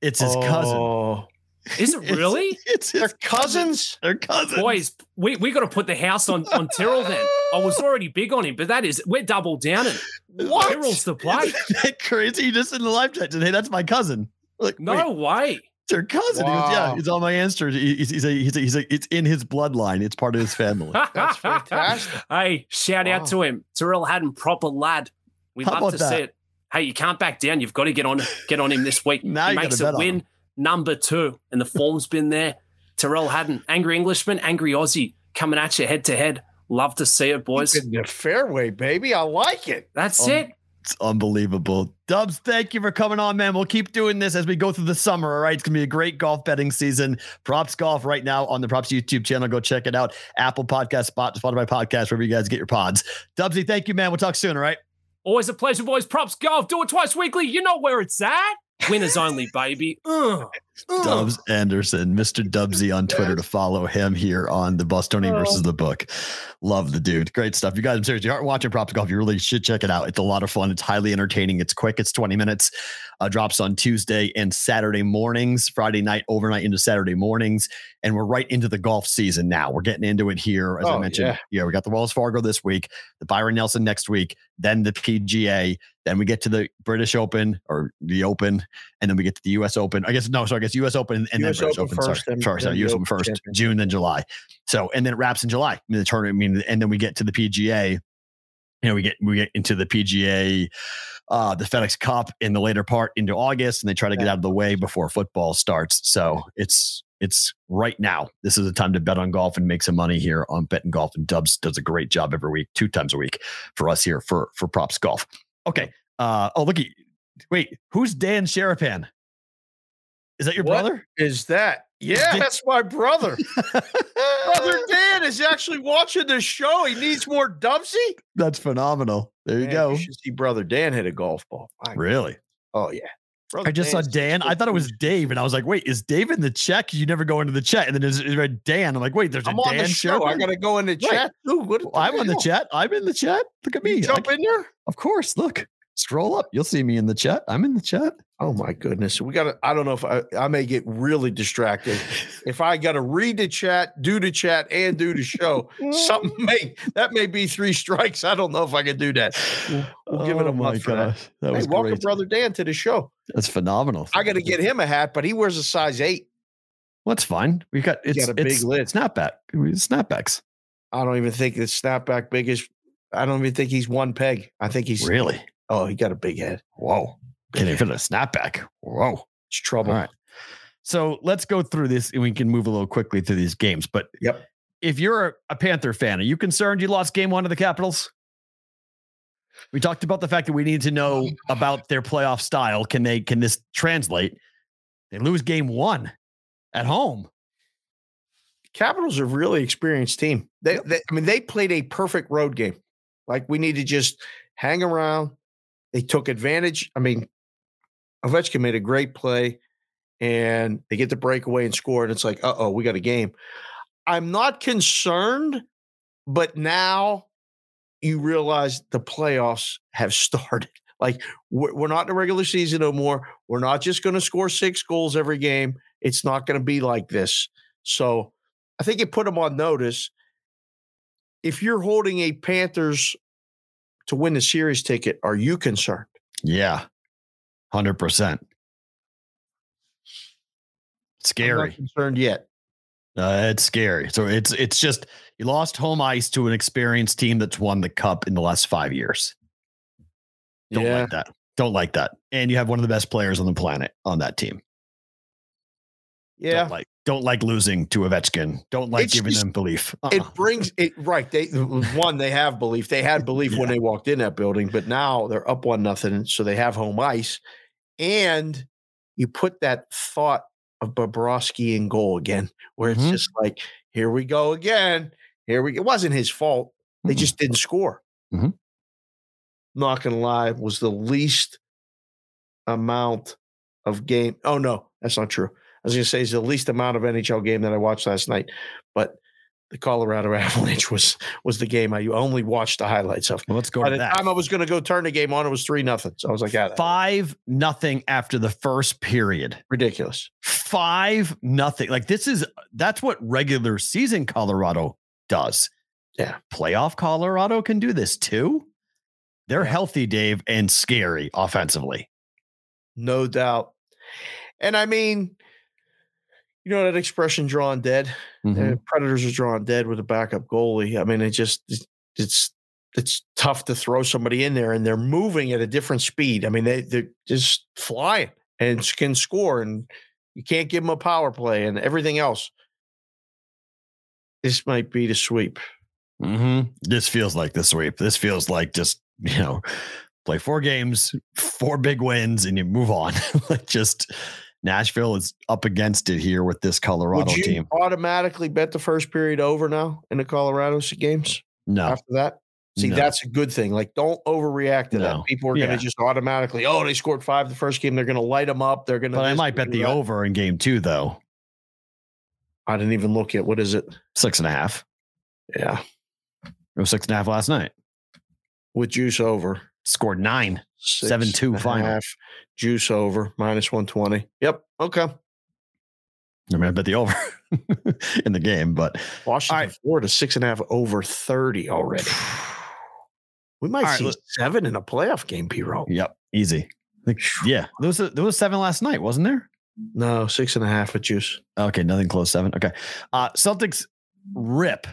It's his
oh.
cousin.
Is it really?
It's, it's They're cousins.
They're cousins.
Boys, we, we got to put the house on, on Tyrrell then. I was already big on him, but that is, we're double downing. What? Tyrrell's the play.
Isn't that crazy? Just in the live chat today, that's my cousin.
Like, no wait. way.
It's her cousin. Wow. He goes, yeah, he's on my ancestors. He's, he's, a, he's, a, he's a, it's in his bloodline. It's part of his family.
That's fantastic.
hey, shout wow. out to him. Tyrrell Hatton proper lad. We'd How love to that? see it. Hey, you can't back down. You've got to get on get on him this week.
now he makes a win
number two, and the form's been there. Tyrrell Hatton, angry Englishman, angry Aussie, coming at you head to head. Love to see it, boys.
In the fairway, baby. I like it.
That's um, it.
It's unbelievable. Dubbs, thank you for coming on, man. We'll keep doing this as we go through the summer. All right. It's going to be a great golf betting season. Props Golf right now on the Props YouTube channel. Go check it out. Apple Podcast, Spot, Spotify Podcast, wherever you guys get your pods. Dubsy, thank you, man. We'll talk soon. All right.
Always a pleasure, boys. Props Golf. Do it twice weekly. You know where it's at. Winners only, baby. Ugh.
Dubbs Anderson, Mr. Dubsy on Twitter to follow him here on the Bostonian oh. versus the book. Love the dude. Great stuff. You guys, I'm serious. You aren't watching Props Golf. You really should check it out. It's a lot of fun. It's highly entertaining. It's quick. It's 20 minutes. Uh, drops on Tuesday and Saturday mornings, Friday night, overnight into Saturday mornings. And we're right into the golf season now. We're getting into it here. As oh, I mentioned, yeah. yeah, we got the Wells Fargo this week, the Byron Nelson next week, then the PGA. Then we get to the British Open or the Open, and then we get to the US Open. I guess, no, so I guess US Open and
US
then British
Open,
Open.
First,
sorry, sorry, sorry US Open first, June, then July. So, and then it wraps in July. I mean, the tournament, I mean, and then we get to the PGA. You know, we get we get into the PGA, uh, the FedEx Cup in the later part into August, and they try to get out of the way before football starts. So it's it's right now. This is the time to bet on golf and make some money here on betting golf. And Dubbs does a great job every week, two times a week for us here for for props golf. Okay, uh, oh, look, wait, who's Dan Sharapan? Is that your
what
brother?
Is that? Yeah, that's my brother. brother Dan is actually watching the show. He needs more Dubsy.
That's phenomenal. There you go.
You should see brother Dan hit a golf ball.
My really?
God. Oh yeah.
Brother I just Dan's saw Dan. I thought it was Dave, and I was like, "Wait, is Dave in the chat? You never go into the chat." And then it read Dan. I'm like, "Wait, there's a
I'm
Dan
on the show. I got to go in the right. chat. Ooh, what
well, I'm on the chat. I'm in the chat. Look at me.
You jump in there.
Of course. Look. Scroll up. You'll see me in the chat. I'm in the chat.
Oh my goodness. We got to, I don't know if I, I may get really distracted. if I got to read the chat, do the chat, and do the show, something may, that may be three strikes. I don't know if I can do that. We'll, we'll oh give it a oh month for that. that hey, welcome, great. brother Dan, to the show.
That's phenomenal.
I got to get him a hat, but he wears a size eight.
Well, fine. We got, it's, got a big lid. Snapback. Snapbacks.
I don't even think the snapback biggest. I don't even think he's one peg. I think he's
really
Oh, he got a big head.
Whoa. Can't even fit a snapback. Whoa.
It's trouble.
All right. So let's go through this and we can move a little quickly through these games. But
yep.
if you're a Panther fan, are you concerned you lost game one to the Capitals? We talked about the fact that we need to know about their playoff style. Can they can this translate? They lose game one at home.
Capitals are a really experienced team. They, they I mean, they played a perfect road game. Like we need to just hang around, they took advantage. I mean, Ovechkin made a great play and they get the breakaway and score. And it's like, uh oh, we got a game. I'm not concerned, but now you realize the playoffs have started. Like, we're not in the regular season no more. We're not just going to score six goals every game. It's not going to be like this. So I think it put them on notice. If you're holding a Panthers to win the series ticket, are you concerned?
Yeah, hundred percent. Scary.
concerned yet.
Uh, it's scary. So it's it's just you lost home ice to an experienced team that's won the cup in the last five years. Don't
yeah.
like that. Don't like that. And you have one of the best players on the planet on that team.
Yeah.
Don't like don't like losing to Ovechkin. Don't like
It's
giving
just-
them belief.
It
Uh-uh.
brings it right. They one, they have belief. They had belief when they walked in that building, but now they're up one nothing, so they have home ice. And you put that thought of Bobrovsky in goal again, where it's
Mhm.
just like, here we go again. Here we. It wasn't his fault. They
Mm-mm.
just didn't score.
Mhm.
Not gonna lie, was the least amount of game. Oh no, that's not true. I was gonna say it's the least amount of NHL game that I watched last night, but the Colorado Avalanche was was the game I only watched the highlights of.
Well, let's go
By
to
the
that.
time I was going to go turn the game on, it was three nothing. So I was like, yeah,
Five nothing after the first period.
ridiculous.
Five nothing. Like this is that's what regular season Colorado does.
Yeah.
Playoff Colorado can do this too. They're healthy, Dave, and scary offensively.
No doubt. And I mean, you know that expression "drawn dead." Uh, Predators are drawn dead with a backup goalie. I mean, it just it's it's tough to throw somebody in there, and they're moving at a different speed. I mean, they they're just flying and can score, and you can't give them a power play and everything else. This might be the sweep.
mm-hmm. This feels like the sweep. This feels like just, you know, play four games, four big wins, and you move on. like just Nashville is up against it here with this Colorado
Would you
team.
automatically bet the first period over now in the Colorado games
No,
after that? See,
No.
that's a good thing. Like, don't overreact to
No.
that. People are going to just automatically, oh, they scored five the first game. They're going to light them up. They're going to.
but I might bet the over in game two, though.
I didn't even look at what is it?
Six and a half.
Yeah,
It was six and a half last night.
with juice over.
Scored nine.
Six
7-2
and a
final.
half, Juice over minus one twenty. Yep. Okay.
I mean, I bet the over in the game, but
Washington
right.
Florida six and a half over thirty already. We might
All right,
see
let-
seven in a playoff game, P. Roll.
yep, easy. Like, yeah, there was a, there was seven last night, wasn't there?
No, six and a half with juice.
Okay, nothing close. Seven. Okay. Uh Celtics rip,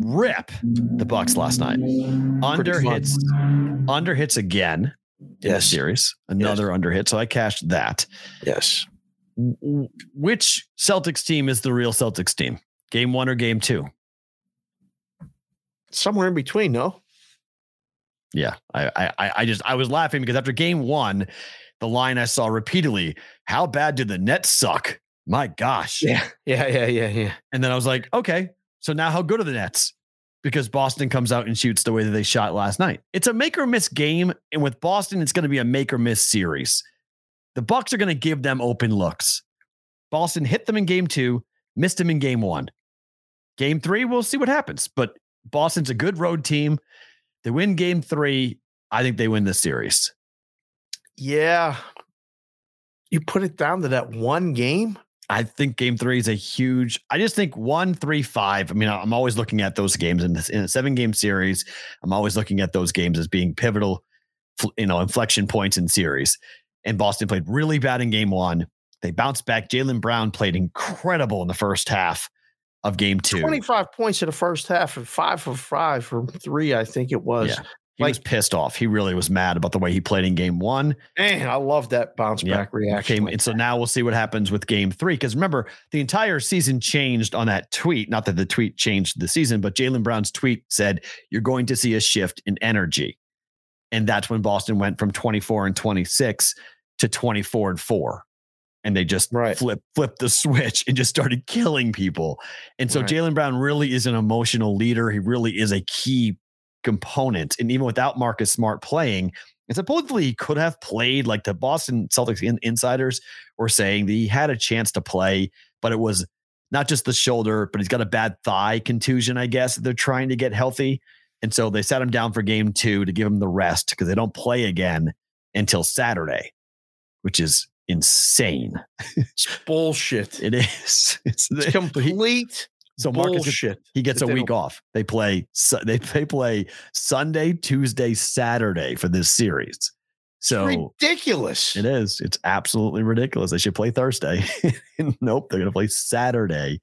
rip the Bucks last night. Under hits, under hits again. in the
Yes.
series. Another under hit. So I cashed that.
Yes.
Which Celtics team is the real Celtics team? Game one or game two?
Somewhere in between, no?
Yeah, I, I, I- I just I was laughing because after game one, the line I saw repeatedly: "How bad did the Nets suck?" My gosh.
Yeah. Yeah. Yeah. Yeah. Yeah.
And then I was like, okay, so now how good are the Nets? Because Boston comes out and shoots the way that they shot last night. It's a make or miss game, and with Boston, it's going to be a make or miss series. The Bucks are going to give them open looks. Boston hit them in game two, missed them in game one. Game three, we'll see what happens. But Boston's a good road team. They win game three. I think they win this series.
Yeah. You put it down to that one game?
I think game three is a huge. I just think one, three, five. I mean, I'm always looking at those games in this in a seven game series. I'm always looking at those games as being pivotal, you know, inflection points in series. And Boston played really bad in game one. They bounced back. Jaylen Brown played incredible in the first half of game two.
25 points in the first half and five for five from three, I think it was.
Yeah. He was pissed off. He really was mad about the way he played in game one.
Man, I love that bounce back reaction.
Came,
like
and so now we'll see what happens with game three. Because remember, the entire season changed on that tweet. Not that the tweet changed the season, but Jaylen Brown's tweet said, You're going to see a shift in energy. And that's when Boston went from 24 and 26 to 24 and 4. And they just
Right.
flip flipped the switch and just started killing people. And so
Right.
Jaylen Brown really is an emotional leader. He really is a key component. And even without Marcus Smart playing, and supposedly he could have played like the Boston Celtics in- insiders were saying that he had a chance to play, but it was not just the shoulder, but he's got a bad thigh contusion, I guess. They're trying to get healthy. And so they sat him down for game two to give him the rest because they don't play again until Saturday, which is insane.
It's bullshit.
It is. It's,
It's
the-
complete
so Marcus
bullshit.
he gets a week off. They play they they play Sunday, Tuesday, Saturday for this series. So
ridiculous.
it is. It's absolutely ridiculous. They should play Thursday. nope, they're going to play Saturday.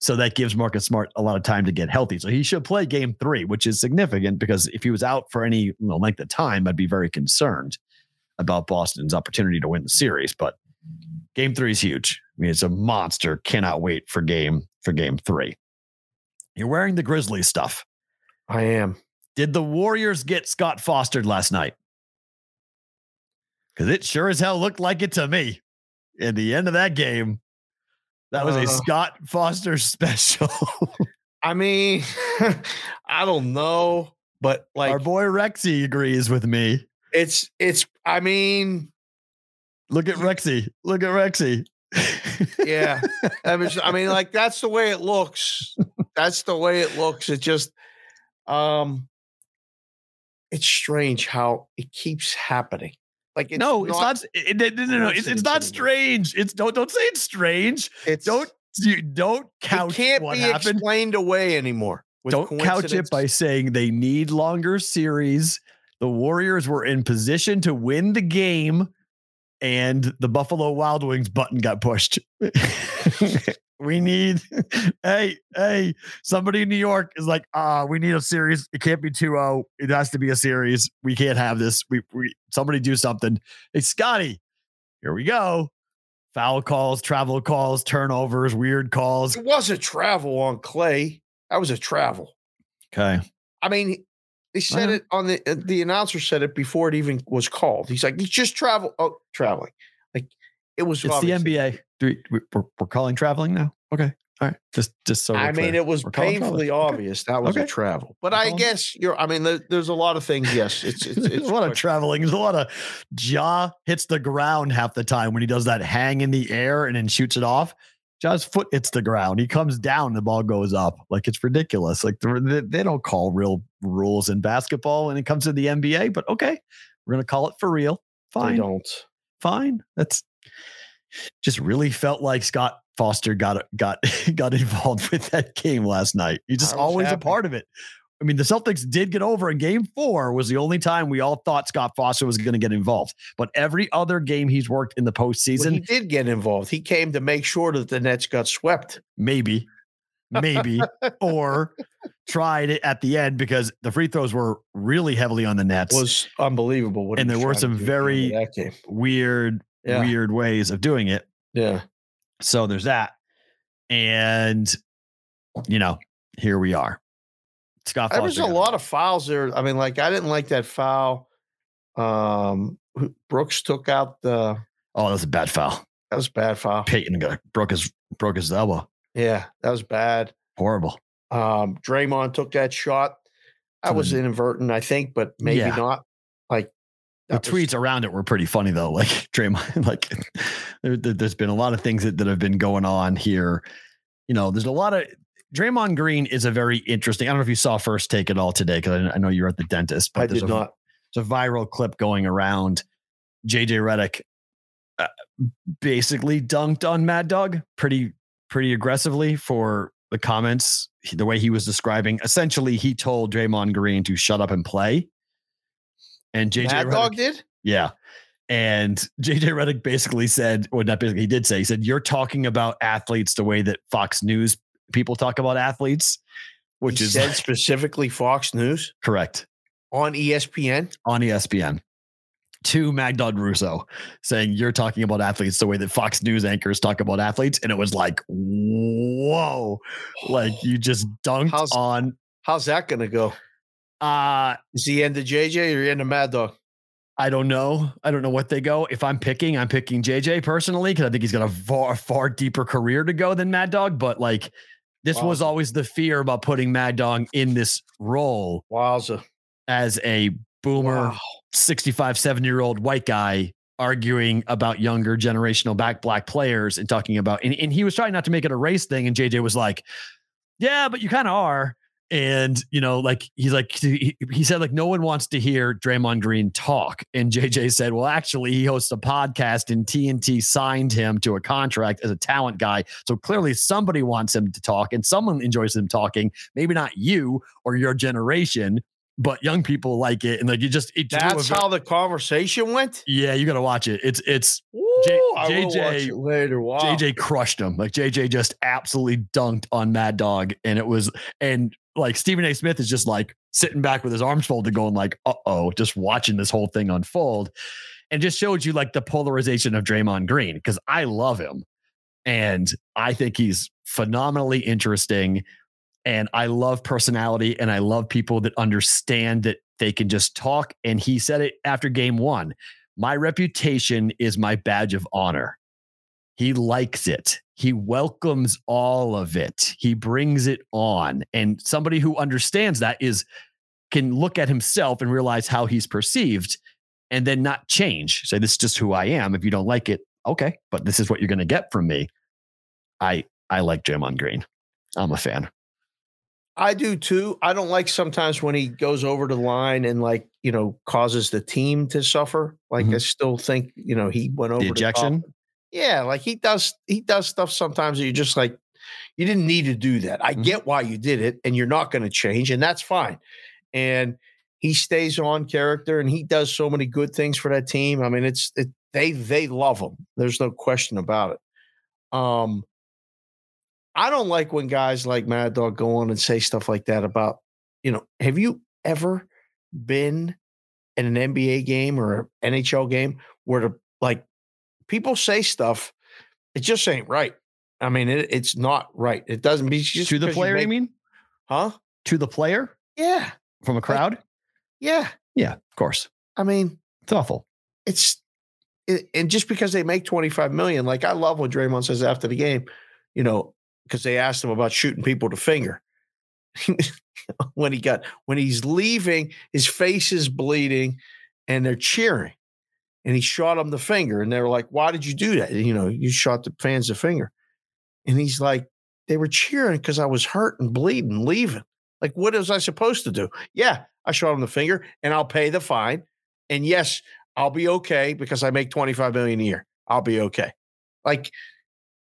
So that gives Marcus Smart a lot of time to get healthy. So he should play game three, which is significant because if he was out for any you know, length of time, I'd be very concerned about Boston's opportunity to win the series. But game three is huge. I mean, it's a monster. Cannot wait for game for game three. You're wearing the Grizzlies stuff.
I am.
Did the Warriors get Scott Fostered last night? Because it sure as hell looked like it to me. At the end of that game, that was a
Uh.
Scott Foster special.
I mean, I don't know, but like
Our boy Rexy agrees with me.
it's it's. I mean,
Look at Rexy. Look at Rexy.
yeah. I mean, I mean, like that's the way it looks. That's the way it looks. It just, um, it's strange how it keeps happening. Like it's
no, it's not. It- no, no, no. It's, it's not strange. It's don't don't say it's strange.
It's
Don't you don't couch.
It can't
what
be
happened.
explained away anymore.
Don't couch it by saying they need longer series. The Warriors were in position to win the game, and the Buffalo Wild Wings button got pushed. we need, hey, hey, somebody in New York is like, ah, we need a series. It can't be 2 0. It has to be a series. We can't have this. We, we somebody do something. Hey, Scotty, here we go. Foul calls, travel calls, turnovers, weird calls.
It was a travel on Clay. That was a travel.
Okay.
I mean, they said
Well-
it on the uh, the announcer said it before it even was called. He's like, he's just travel. Oh, traveling. Like it was.
It's the NBA. We, we- we're, we're calling traveling now. Okay. All right. Just just so
I mean,
clear.
it was
We're
painfully obvious that was a travel. But
We're
I guess you're. I mean, there, there's a lot of things. Yes, it's it's, it's
a lot of traveling. There's a lot of jaw hits the ground half the time when he does that hang in the air and then shoots it off. Jaw's foot hits the ground. He comes down, the ball goes up. Like it's ridiculous. Like they, they don't call real rules in basketball when it comes to the NBA. But okay, we're gonna call it for real.
They
Fine,
don't.
fine. That's just really felt like Scott Foster got got got involved with that game last night. He's just always a part of it. I mean, the Celtics did get over in game four was the only time we all thought Scott Foster was going to get involved. But every other game he's worked in the
Well,
postseason,
he did get involved. He came to make sure that the Nets got swept.
maybe, maybe, or tried it at the end because the free throws were really heavily on the Nets.
It Was unbelievable. What
And there were some
do at the end of
very- weird,
Yeah.
weird ways of doing it.
Yeah.
So there's that. And, you know, here we are. Scott
There was a lot of fouls there. I mean, like I didn't like that foul. Um, Brooks took out the.
Oh, that was a bad foul.
That was a bad foul.
Payton got broke his broke his elbow.
Yeah, that was bad.
Horrible.
Um, Draymond took that shot. That
So
was
then-
inadvertent, I think, but maybe
Yeah.
not. Like
The
was-
tweets around it were pretty funny though. Like Draymond, like there, has been a lot of things that, that have been going on here. You know, there's a lot of Draymond Green is a very interesting. I don't know if you saw first take at all today because I, know you were at the dentist. But
I
there's
did
a,
not.
There's a viral clip going around. JJ Redick uh, basically dunked on Mad Dog pretty pretty aggressively for the comments. The way he was describing, essentially, he told Draymond Green to shut up and play. And JJ
Mad
Redick-
Dog did.
yeah. And JJ Redick basically said, well, not basically, he did say, he said, You're talking about athletes the way that Fox News people talk about athletes, which
he
is
said
like-
specifically Fox News
correct
on ESPN.
on ESPN to Mad Dog Russo saying, You're talking about athletes the way that Fox News anchors talk about athletes. And it was like, Whoa, like you just dunked
How's-
on.
How's that going to go?
Uh,
Is he into JJ or into Mad Dog?
I don't know. I don't know what they go. If I'm picking, I'm picking JJ personally because I think he's got a far, far deeper career to go than Mad Dog. But like, this was always the fear about putting Mad Dog in this role
Wowza.
as a boomer,
Wow.
65, 70 year old white guy arguing about younger generational back black players and talking about, and, and he was trying not to make it a race thing. And JJ was like, yeah, but you kind of are. And you know, like he's like he, he said, like no one wants to hear Draymond Green talk. And JJ said, well, actually, he hosts a podcast, and TNT signed him to a contract as a talent guy. So clearly, somebody wants him to talk, and someone enjoys him talking. Maybe not you or your generation, but young people like it, and like you just it
That's how the conversation went.
Yeah, you got to watch it. It's it's
Ooh,
J-
I will watch
JJ
it later. Wow.
JJ crushed him. Like JJ just absolutely dunked on Mad Dog, and it was and like Stephen A. Smith is just like sitting back with his arms folded, going like, "Uh oh," just watching this whole thing unfold, and just showed you like the polarization of Draymond Green because I love him, and I think he's phenomenally interesting, and I love personality, and I love people that understand that they can just talk. And he said it after Game One. My reputation is my badge of honor. He likes it. He welcomes all of it. He brings it on. And somebody who understands that is can look at himself and realize how he's perceived and then not change. Say, this is just who I am. If you don't like it, okay, but this is what you're going to get from me. I I like Jim on Green. I'm a fan.
I do too. I don't like sometimes when he goes over the line and like you know causes the team to suffer. Like
Mhm.
I still think you know he went over
The ejection.
Yeah, like he does. He does stuff sometimes that you're just like, you didn't need to do that. I
Mhm.
get why you did it, and you're not going to change, and that's fine. And he stays on character, and he does so many good things for that team. I mean, it's it, they they love him. There's no question about it. Um, I don't like when guys like Mad Dog go on and say stuff like that about, you know, have you ever been in an NBA game or an NHL game where the like people say stuff, it just ain't right. I mean, it, it's not right. It doesn't be just
to the player, you
make-
mean?
huh?
To the player
Yeah,
from a crowd?
yeah.
Yeah, of course.
I mean,
It's awful.
it's it, and just because they make 25 million, like I love what Draymond says after the game, you know, because they asked him about shooting people to finger. when he got when he's leaving, his face is bleeding and they're cheering. And he shot him the finger. And they were like, Why did you do that? You know, you shot the fans the finger. And he's like, They were cheering because I was hurt and bleeding, leaving. Like, what was I supposed to do? Yeah, I shot him the finger and I'll pay the fine. And yes, I'll be okay because I make 25 million a year. I'll be okay. Like,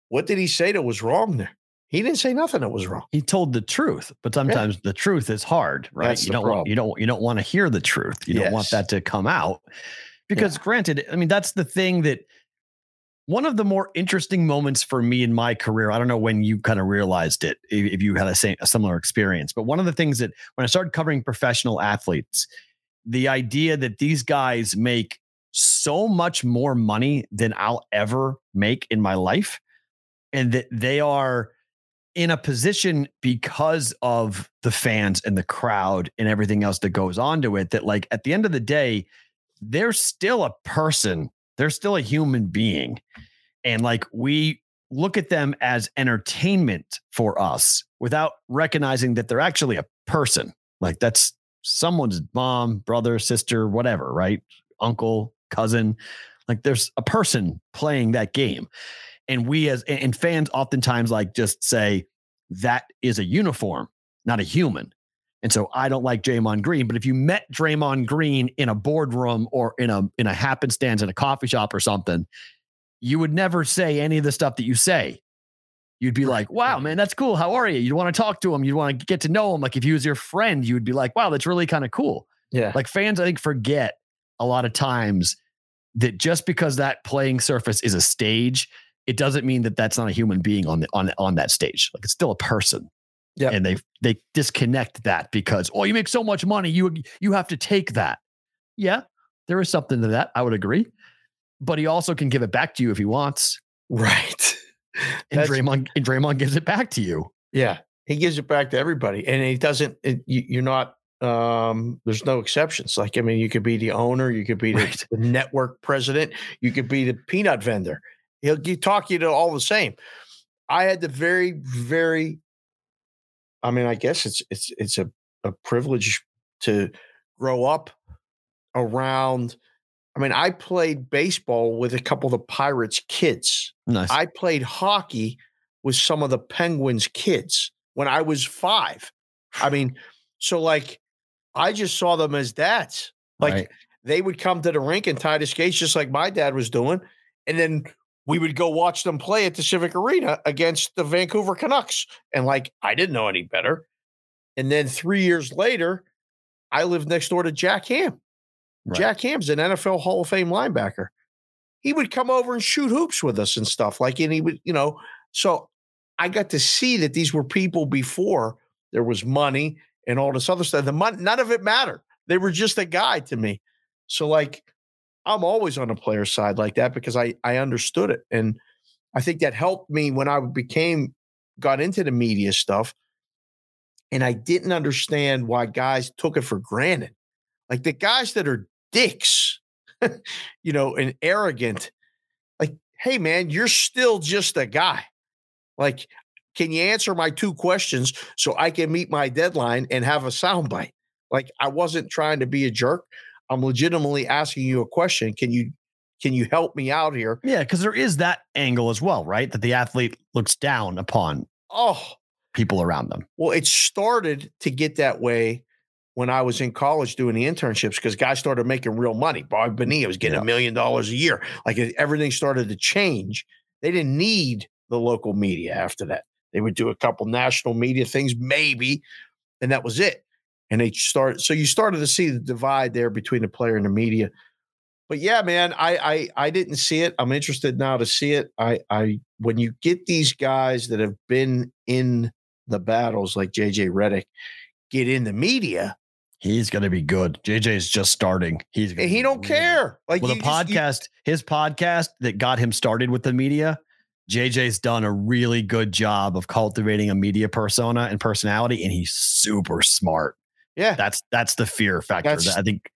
what did he say that was wrong there? He didn't say nothing that was wrong.
He told the truth, but sometimes the truth is hard, right?
That's
you don't
problem.
you don't you don't want to hear the truth. You don't want that to come out. Because granted, I mean that's the thing that one of the more interesting moments for me in my career, I don't know when you kind of realized it, if if you had a, same, a similar experience, but one of the things that when I started covering professional athletes, the idea that these guys make so much more money than I'll ever make in my life, and that they are in a position because of the fans and the crowd and everything else that goes on to it that like at the end of the day they're still a person. They're still a human being. And like we look at them as entertainment for us without recognizing that they're actually a person. Like that's someone's mom brother sister whatever right? Uncle cousin. Like there's a person playing that game. And we as and fans oftentimes like just say that is a uniform, not a human. And so I don't like Draymond Green. But if you met Draymond Green in a boardroom or in a in a happenstance in a coffee shop or something, you would never say any of the stuff that you say. You'd be like, "Wow, man, that's cool. How are you?" You'd want to talk to him. You'd want to get to know him. Like if he was your friend, you would be like, "Wow, that's really kind of cool."
Yeah.
Like fans, I think forget a lot of times that just because that playing surface is a stage, it doesn't mean that that's not a human being on the on on that stage. Like it's still a person.
Yeah.
And they they disconnect that because oh, you make so much money, you you have to take that. Yeah, there is something to that. I would agree. But he also can give it back to you if he wants.
right.
And Draymond and Draymond gives it back to you.
Yeah, he gives it back to everybody, and he doesn't. It, you, you're not. Um, there's no exceptions. Like I mean, you could be the owner, you could be the,
Right.
the network president, you could be the peanut vendor. He'll you talk you to all the same. I had the very, very. I mean, I guess it's it's it's a, a privilege to grow up around. I mean, I played baseball with a couple of the Pirates kids.
Nice.
I played hockey with some of the Penguins kids when I was five. I mean, so like I just saw them as dads. Like
Right.
they would come to the rink and tie the skates just like my dad was doing. And then we would go watch them play at the Civic Arena against the Vancouver Canucks. And like I didn't know any better. And then three years later, I lived next door to Jack Ham.
Right.
Jack Ham's an NFL Hall of Fame linebacker. He would come over and shoot hoops with us and stuff. Like, and he would, you know, so I got to see that these were people before there was money and all this other stuff. The money, none of it mattered. They were just a guy to me. So, like, I'm always on the player side like that because I I understood it, and I think that helped me when I became got into the media stuff, and I didn't understand why guys took it for granted. Like the guys that are dicks, you know, and arrogant. Like, hey man, you're still just a guy. Like, can you answer my two questions so I can meet my deadline and have a soundbite? Like, I wasn't trying to be a jerk. I'm legitimately asking you a question. Can you can you help me out here?
Yeah, because there is that angle as well, right? That the athlete looks down upon
Oh,
people around them.
well, it started to get that way when I was in college doing the internships because guys started making real money. Bob Bonilla was getting a
Yeah.
million dollars a year. Like everything started to change. They didn't need the local media after that. They would do a couple national media things, maybe, and that was it. And they started. So you started to see the divide there between the player and the media. But yeah, man, I I I didn't see it. I'm interested now to see it. I I when you get these guys that have been in the battles like JJ Redick get in the media,
He's going to be good. JJ is just starting. He's gonna
and he don't
really-
care. Like
Well, the
just- you-
podcast, his podcast that got him started with the media, JJ's done a really good job of cultivating a media persona and personality, and he's super smart.
Yeah,
That's that's the fear factor.
That's-
I think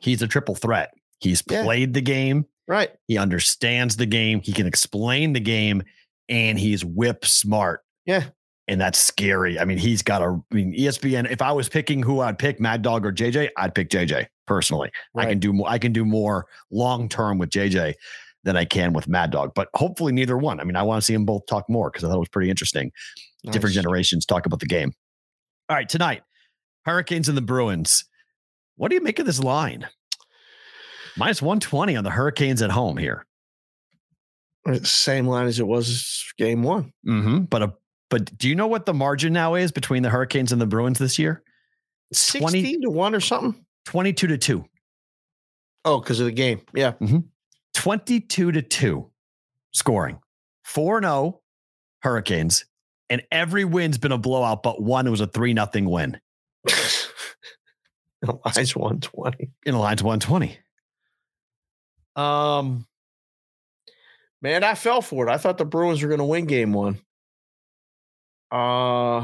he's a triple threat. He's
Yeah.
played the game.
right.
He understands the game. He can explain the game, and he's whip smart.
Yeah.
And that's scary. I mean, he's got a. I mean, ESPN. If I was picking who I'd pick, Mad Dog or JJ, I'd pick JJ personally. I can do more. I can do more long term with JJ than I can with Mad Dog. But hopefully, neither one. I mean, I want to see them both talk more because I thought it was pretty interesting. Different generations talk about the game. All right, tonight, Hurricanes and the Bruins. What do you make of this line? Minus 120 on the Hurricanes at home here.
Same line as it was game one.
Mm-hmm. But a but do you know what the margin now is between the Hurricanes and the Bruins this year?
16 to 1 or something.
22 to 2.
Oh, because of the game. Yeah.
22 to 2 scoring. 4 0 Hurricanes. And every win's been a blowout, but one was a 3 nothing win.
The line's 120.
In line's 120.
Um, man, I fell for it. I thought the Bruins were going to win game one. Uh,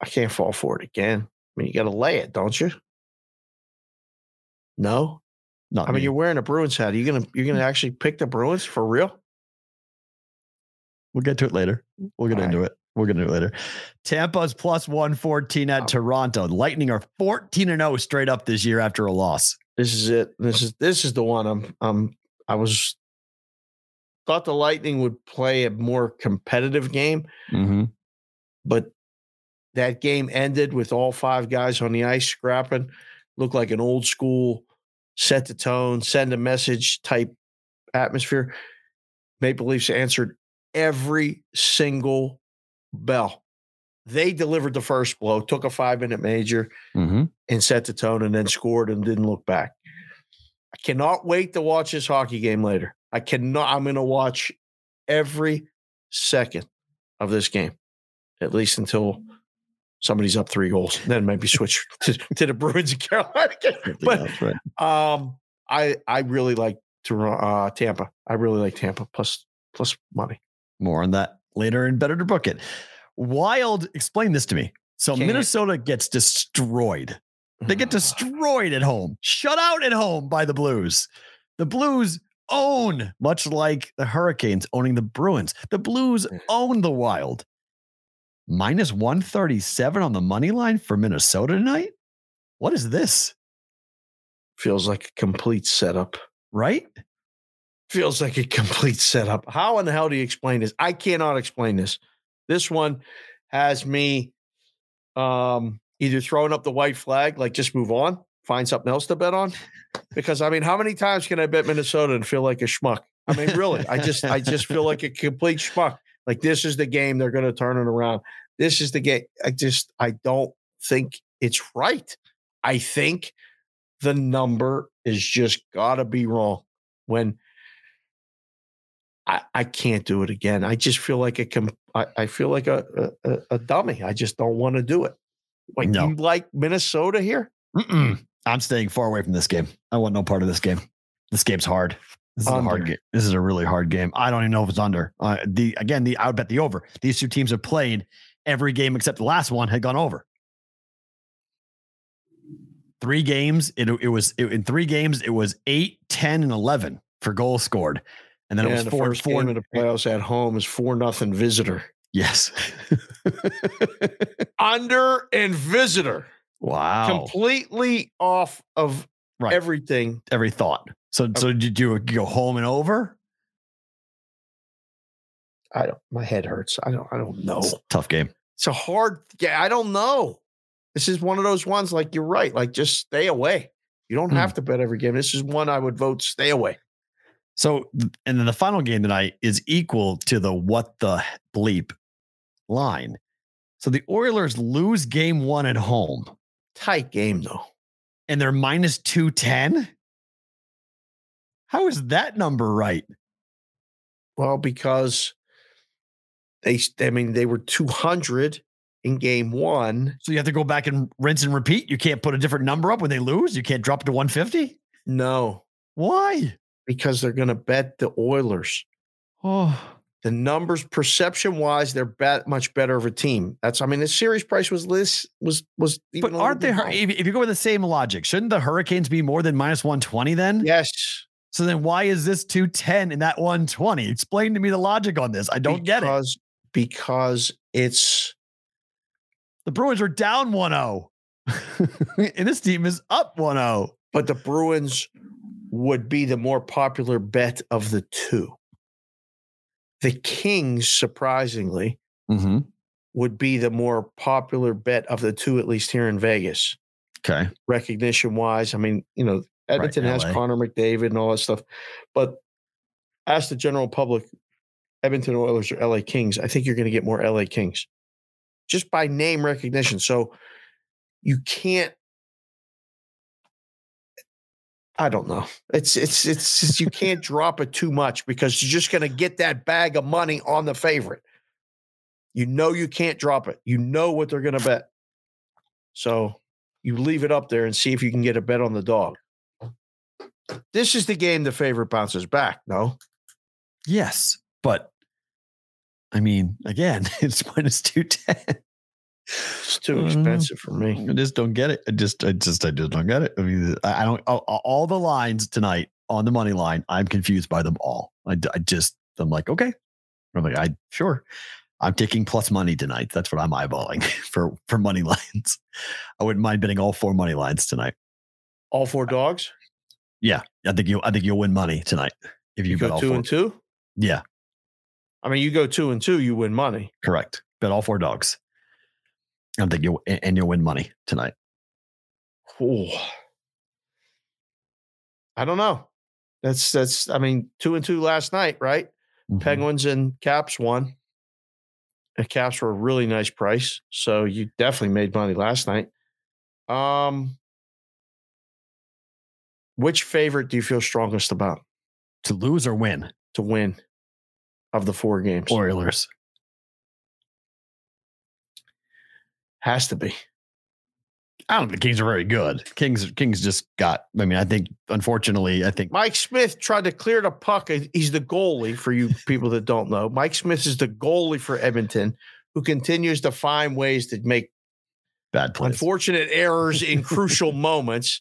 I can't fall for it again. I mean, you got to lay it, don't you? No,
Not
I mean
me.
you're wearing a Bruins hat. Are you gonna you're gonna actually pick the Bruins for real?
We'll get to it later. We'll get
All
into it. We'll get into it later. Tampa's plus 114 at
Oh.
Toronto. Lightning are 14 and 0 straight up this year after a loss.
This is it. This is this is the one. I'm um I was thought the Lightning would play a more competitive game,
Mm-hmm.
but that game ended with all five guys on the ice scrapping. Looked like an old school set the tone, send a message type atmosphere. Maple Leafs answered every single bell. They delivered the first blow, took a five minute major,
Mm-hmm.
and set the tone and then scored and didn't look back. I cannot wait to watch this hockey game later. I cannot, I'm going to watch every second of this game, at least until somebody's up three goals. Then maybe switch to, to the Bruins and Carolina game. But
right.
um, I I really like to uh, Tampa. I really like Tampa plus plus money.
More on that later and better to book it. Wild, explain this to me. So
Can't.
Minnesota gets destroyed. They get mm. destroyed at home, shut out at home by the Blues. The Blues own, much like the Hurricanes owning the Bruins. The Blues mm. own the Wild. Minus 137 on the money line for Minnesota tonight? What is this?
Feels like a complete setup.
Right?
Feels like a complete setup. How in the hell do you explain this? I cannot explain this. This one has me um, either throwing up the white flag, like just move on, find something else to bet on. Because I mean, how many times can I bet Minnesota and feel like a schmuck? I mean, really, I just I just feel like a complete schmuck. Like this is the game they're going to turn it around. This is the game. I just I don't think it's right. I think the number is just got to be wrong. When I, I can't do it again. I just feel like a com- I, I feel like a, a, a dummy. I just don't want to do it. Like
No.
you like Minnesota here?
Mm-mm. I'm staying far away from this game. I want no part of this game. This game's hard. This is a hard game. This is a really hard game. I don't even know if it's under. Uh, the again, the I would bet the over. These two teams have played every game except the last one had gone over. Three games. It, it was it, in three games. It was 8, 10, and eleven for goals scored, and then it was
the
four
first
four.
game of the playoffs at home is four nothing visitor.
yes.
Under and visitor.
wow.
Completely off of
Right.
everything.
Every thought. So so did you go home and over?
I don't my head hurts. I don't I don't know.
It's a tough game.
It's a hard yeah, I don't know. This is one of those ones like you're right. Like just stay away. You don't
Hmm.
have to bet every game. This is one I would vote stay away.
So, and then the final game tonight is equal to the what the bleep line. So the Oilers lose game one at home
Tight game though.
and they're minus 210. How is that number right?
Well, because they, I mean they were 200 in game 1.
So you have to go back and rinse and repeat. You can't put a different number up when they lose. You can't drop it to 150.
No,
Why?
Because they're going to bet the Oilers.
Oh,
The numbers perception wise they're bet much better of a team. That's I mean the series price was this was was
but aren't they?
bit
Hur-
low.
If you go with the same logic, shouldn't the Hurricanes be more than minus 120 then?
Yes.
So then why is this 210 and that 120? Explain to me the logic on this. I don't get it.
because, Because it's
The Bruins are down 1 0. and this team is up oh. 1 0.
but the Bruins would be the more popular bet of the two. The Kings, surprisingly,
Mm-hmm.
would be the more popular bet of the two, at least here in Vegas,
Okay.
recognition wise. I mean, you know, Edmonton has
LA.
Connor McDavid and all that stuff. But ask the general public, Edmonton Oilers or LA Kings, I think you're going to get more LA Kings just by name recognition. So you can't. I don't know. It's it's it's just, you can't drop it too much because you're just going to get that bag of money on the favorite. You know you can't drop it. You know what they're going to bet. So you leave it up there and see if you can get a bet on the dog. This is the game the favorite bounces back. No,
Yes. But I mean, again, it's minus 210.
It's too
Uh,
expensive for me.
I just don't get it. I just, I just, I just don't get it. I mean, I don't, all, all the lines tonight on the money line, I'm confused by them all. I, I just, I'm like, okay. I'm like, I, sure. I'm taking plus money tonight. That's what I'm eyeballing for, for money lines. I wouldn't mind betting all four money lines tonight.
All four dogs.
Yeah. I think you, I think you'll win money tonight. If you,
You
bet
go
all
two
four.
and two.
Yeah.
I mean, you go two and two, you win money.
Correct. Bet all four dogs. I think you'll, and and you'll win money tonight.
Oh, I don't know. That's that's. I mean, two and two last night, right?
Mhm.
Penguins and Caps won. The Caps were a really nice price, so you definitely made money last night. Um, which favorite do you feel strongest about
To lose or win,
to win of the four games?
Oilers.
Has to be.
I don't think the Kings are very good. Kings Kings just got. I mean, I think unfortunately, I think
Mike Smith tried to clear the puck. He's the goalie for you people that don't know. Mike Smith is the goalie for Edmonton, who continues to find ways to make
bad plays.
unfortunate errors in crucial moments.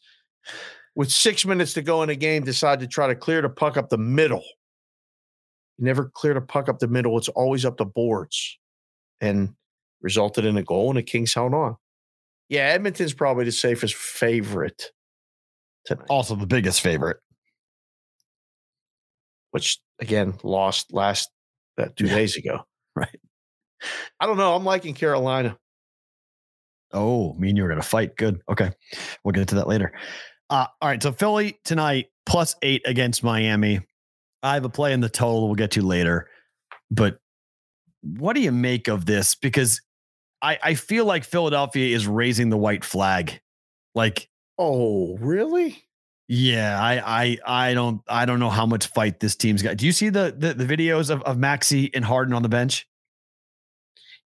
With six minutes to go in a game, decide to try to clear the puck up the middle. You never clear the puck up the middle. It's always up the boards, and resulted in a goal. And the Kings held on. Yeah, Edmonton's probably the safest favorite tonight.
Also, the biggest favorite.
which again lost last uh, two days ago.
Right.
I don't know. I'm liking Carolina.
Oh, me and you are going to fight. Good. Okay. We'll get into that later. Uh, all right. So Philly tonight plus eight against Miami. I have a play in the total we'll get to later. But what do you make of this? Because I, I feel like Philadelphia is raising the white flag. Like,
oh, really?
Yeah, I I I don't I don't know how much fight this team's got. Do you see the the, the videos of, of Maxey and Harden on the bench?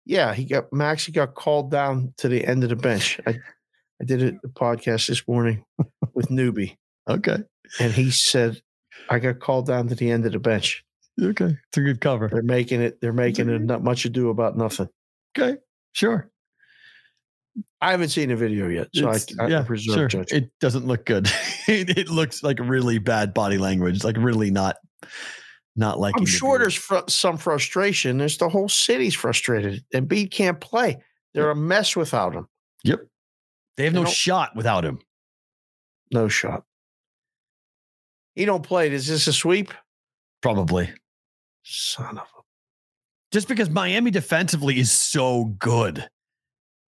Yeah, he got Maxey got called down to the end of the bench. I I did a podcast this morning with Newbie.
Okay.
And he said I got called down to the end of the bench.
Okay. It's a good cover.
They're making it they're making it not much ado about nothing.
Okay. Sure.
I haven't seen a video yet, so I, I
yeah,
preserve
sure.
judgment.
It doesn't look good. it, it looks like really bad body language. Like really not, not like.
I'm sure there's fr- some frustration. There's the whole city's frustrated. And Embiid can't play. They're a mess without him.
Yep. They have
They
no shot without him.
No shot. He don't play. Is this a sweep?
Probably
Son of a.
just because Miami defensively is so good.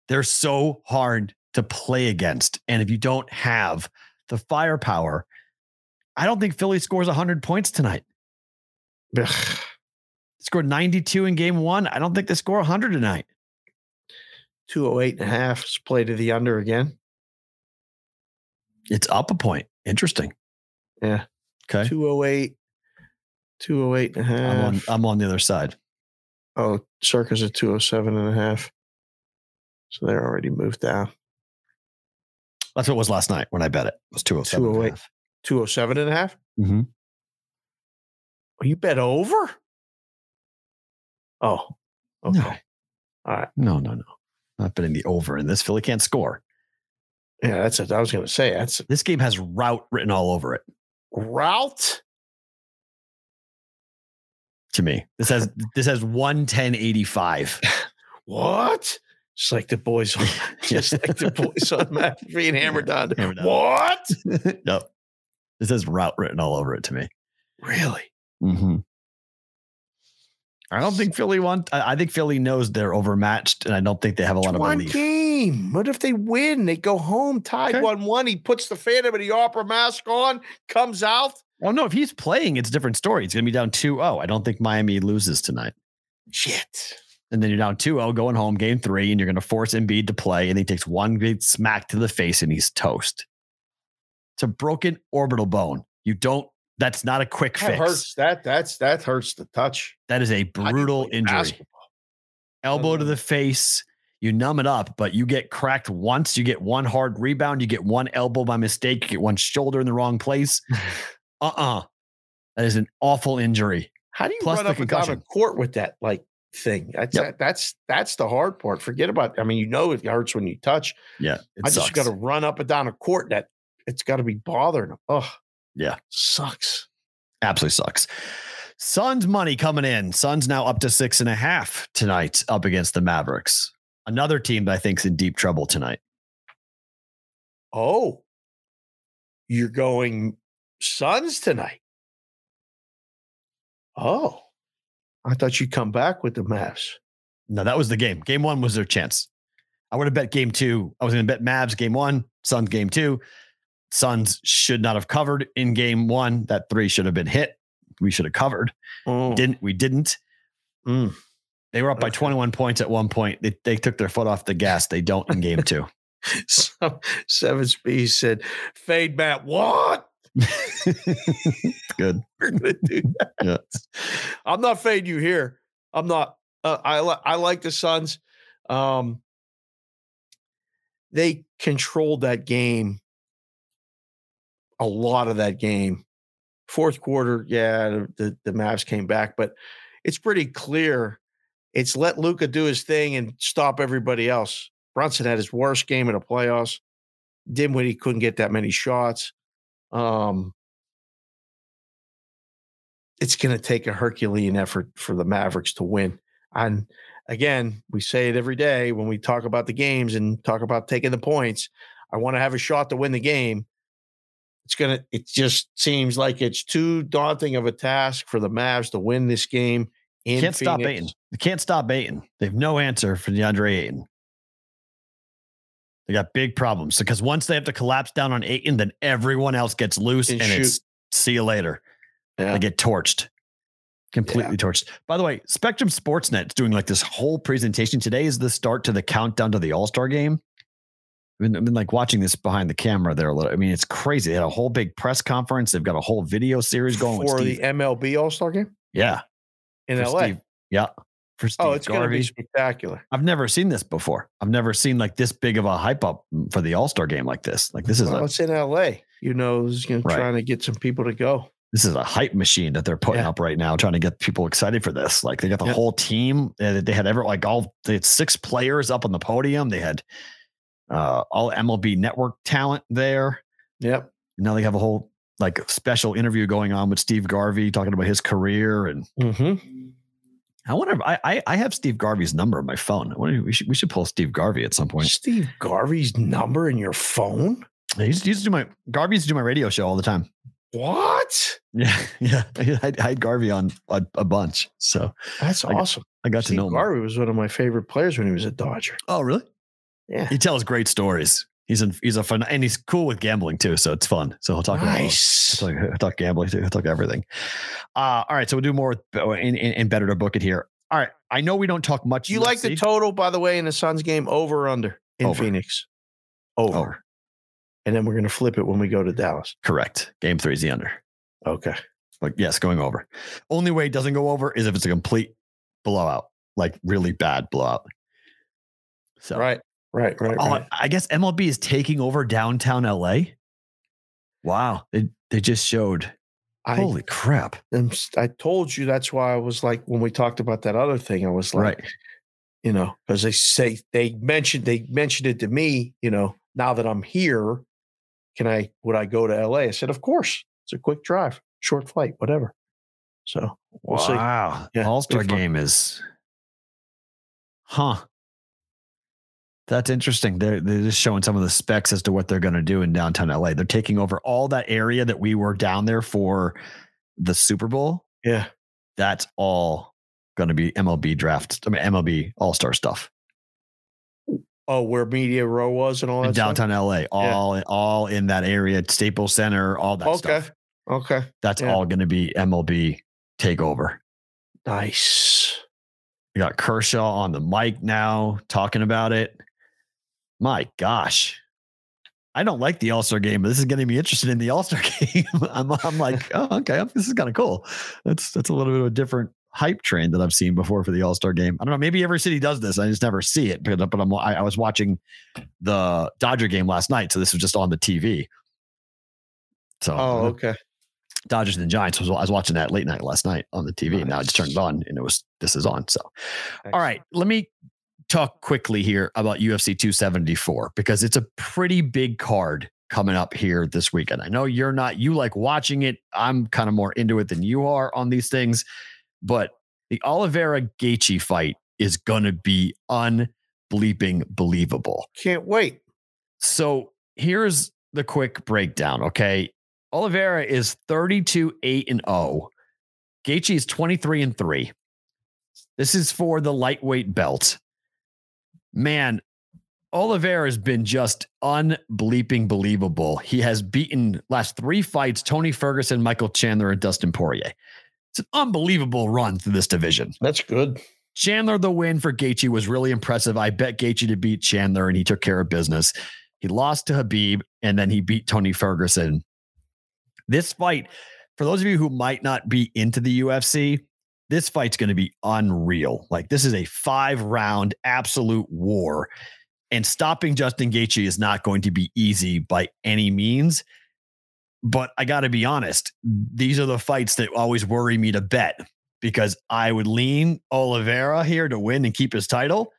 They're so hard to play against, and if you don't have the firepower, I don't think Philly scores 100 points tonight.
Ugh.
Scored 92 in game one. I don't think they score 100 tonight.
208 and a half. Let's play to the under again.
It's up a point. Interesting.
Yeah.
Okay.
208. 208 and a half.
I'm on I'm on the other side.
Oh, Circa at 207 and a half. So they're already moved down.
That's what it was last night when I bet it. It was 207.
208. 207 and a half?
Mm-hmm.
Oh, you bet over? Oh, okay.
No.
All right.
No, no, no. Not betting the over in this. Philly can't score.
Yeah, that's it. I was going to say that's
This game has route written all over it
route.
To me. This has this has 11085.
What? Just like the boys, on, just like the boys on Matt being hammered down.
Hammered.
What?
yep. This has route written all over it to me.
Really?
Mm-hmm. I don't think Philly want. I I think Philly knows they're overmatched, and I don't think they have a lot of
One
relief.
game. What if they win? They go home tied
Okay.
1 1. He puts the Phantom of the Opera mask on, comes out.
Oh no, if he's playing, it's a different story. It's going to be down 2-0. I don't think Miami loses tonight.
Shit.
And then you're down 2-0 going home game 3 and you're going to force Embiid to play and he takes one big smack to the face and he's toast. It's a broken orbital bone. You don't that's not a quick
That
fix.
hurts. That that's that hurts the touch.
That is a
How do you
brutal injury.
basketball?
Elbow to the mm-hmm. face, you numb it up, but you get cracked once, you get one hard rebound, you get one elbow by mistake, you get one shoulder in the wrong place. Uh-uh. That is an awful injury.
How do you
Plus
run up and down a court with that like thing? That's
Yep.
that, that's that's the hard part. Forget about. I mean, you know it hurts when you touch.
Yeah.
I just got to run up and down a court. That it's got to be bothering them. Oh,
Yeah.
sucks.
Absolutely sucks. Suns money coming in. Suns now up to six and a half tonight up against the Mavericks. Another team that I think's in deep trouble tonight.
Oh, you're going Suns tonight. Oh, I thought you'd come back with the Mavs.
No, that was the game. Game one was their chance. I would have bet game two. I was going to bet Mavs game one, Suns game two. Suns should not have covered in game one. That three should have been hit. We should have covered.
Oh,
Didn't we? Didn't.
mm.
They were up by 21 points at one point. They, they took their foot off the gas. They don't in game two.
Some seven speed said, "Fade Matt, what?
Good.
We're gonna do that."
Yeah.
I'm not fading you here. I'm not. Uh, I li- I like the Suns. Um, they controlled that game. A lot of that game. Fourth quarter, yeah, the, the, Mavs came back, but it's pretty clear. It's let Luka do his thing and stop everybody else. Brunson had his worst game in the playoffs. Dinwiddie couldn't get that many shots. Um, it's going to take a Herculean effort for the Mavericks to win. And again, we say it every day when we talk about the games and talk about taking the points. I want to have a shot to win the game. It's going to, it just seems like it's too daunting of a task for the Mavs to win this game. In
Can't stop
Phoenix.
Ayton. They can't stop Ayton. They have no answer for DeAndre Ayton. They got big problems because once they have to collapse down on Ayton, then everyone else gets loose
And
and, it's see you later.
Yeah.
They get torched. Completely torched. By the way, Spectrum Sportsnet is doing like this whole presentation. Today is the start to the countdown to the All Star game. I've been, I've been like watching this behind the camera there a little. I mean, it's crazy. They had a whole big press conference. They've got a whole video series going
for the MLB All Star game
yeah.
in
for
LA.
Steve- yeah. For Steve
oh, it's going to be spectacular.
I've never seen this before. I've never seen like this big of a hype up for the All Star game like this. Like this is
Well,
a
it's in LA. You know, is going
Right.
trying to get some people to go.
this is a hype machine that they're putting
Yeah.
up right now, trying to get people excited for this. Like they got the
Yeah.
whole team. uh, They had ever like all they had six players up on the podium. They had uh, all MLB network talent there.
Yep.
Now they have a whole like special interview going on with Steve Garvey talking about his career and
Mm-hmm.
I wonder if I, I I have Steve Garvey's number on my phone. I wonder we should we should pull Steve Garvey at some point.
Steve Garvey's number in your phone?
He used, he used to do my Garvey used to do my radio show all the time.
What?
Yeah, yeah. I had, I had Garvey on a, a bunch, so
That's
I
awesome.
I got to
Steve
know him.
Garvey was one of my favorite players when he was a Dodger.
Oh, really?
Yeah.
He tells great stories. He's in, he's a fun and he's cool with gambling too, so it's fun. So he'll talk about
nice.
he'll talk, he'll talk gambling too. He'll talk everything. Uh, all right, so we'll do more with, in, in, in better to book it here. All right, I know we don't talk much.
You like the total, by the way, in the Suns game over or under in
Over.
Phoenix? Over.
Over.
And then we're going to flip it when we go to Dallas.
Correct. Game three is the under.
Okay.
Like yes, going over. Only way it doesn't go over is if it's a complete blowout, like really bad blowout. So
Right. Right. Right.
Oh,
right.
I guess MLB is taking over downtown LA. Wow. They they just showed.
I,
Holy crap.
s- I told you that's why I was like, when we talked about that other thing, I was like,
Right.
you know, because they say they mentioned they mentioned it to me, you know, now that I'm here, can I would I go to LA? I said, of course. It's a quick drive, short flight, whatever. So we'll see.
wow.
Yeah,
All Star game is. Huh. That's interesting. They're, they're just showing some of the specs as to what they're going to do in downtown LA. They're taking over all that area that we were down there for the Super Bowl.
Yeah.
That's all going to be MLB draft. I mean, MLB All Star stuff.
Oh, where Media Row was and all that
in
stuff?
downtown LA, all all in that area, Staples Center, all that
Okay.
stuff.
Okay. Okay.
That's
Yeah.
all going to be MLB takeover.
Nice.
We got Kershaw on the mic now talking about it. My gosh. I don't like the All Star game, but this is getting me interested in the All Star game. I'm, I'm like, oh, okay, this is kind of cool. That's that's a little bit of a different hype train that I've seen before for the All Star game. I don't know. Maybe every city does this. I just never see it. But, but I'm, I, I was watching the Dodger game last night, so this was just on the TV. So
Oh, okay.
Dodgers and Giants was I was watching that late night last night on the TV. And now I just turned it on and it was this is on. So all right, let me talk quickly here about UFC 274 because it's a pretty big card coming up here this weekend. I know you're not you like watching it. I'm kind of more into it than you are on these things, but the Oliveira Gaethje fight is going to be unbleeping believable.
Can't wait.
So here's the quick breakdown. Okay. Oliveira is 32 8 and 0. Gaethje is 23 and 3. This is for the lightweight belt. Man, Oliveira has been just unbleeping believable. He has beaten last three fights Tony Ferguson, Michael Chandler, and Dustin Poirier. It's an unbelievable run through this division.
That's good.
Chandler, the win for Gaethje was really impressive. I bet Gaethje to beat Chandler, and he took care of business. He lost to Khabib, and then he beat Tony Ferguson. This fight, for those of you who might not be into the UFC, this fight's going to be unreal. Like this is a five round absolute war, and stopping Justin Gaethje is not going to be easy by any means. But I got to be honest, these are the fights that always worry me to bet because I would lean Oliveira here to win and keep his title.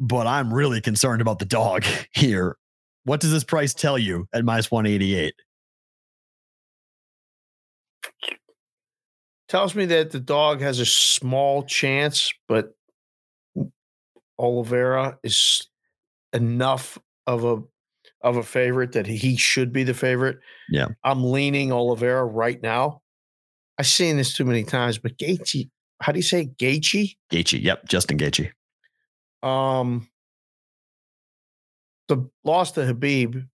But I'm really concerned about the dog here. What does this price tell you at minus 188?
Tells me that the dog has a small chance, but Oliveira is enough of a of a favorite that he should be the favorite.
Yeah.
I'm leaning Oliveira right now. I've seen this too many times, but Gaethje, how do you say? Gaethje?
Gaethje. Yep. Justin Gaethje.
Um, the the loss to Khabib,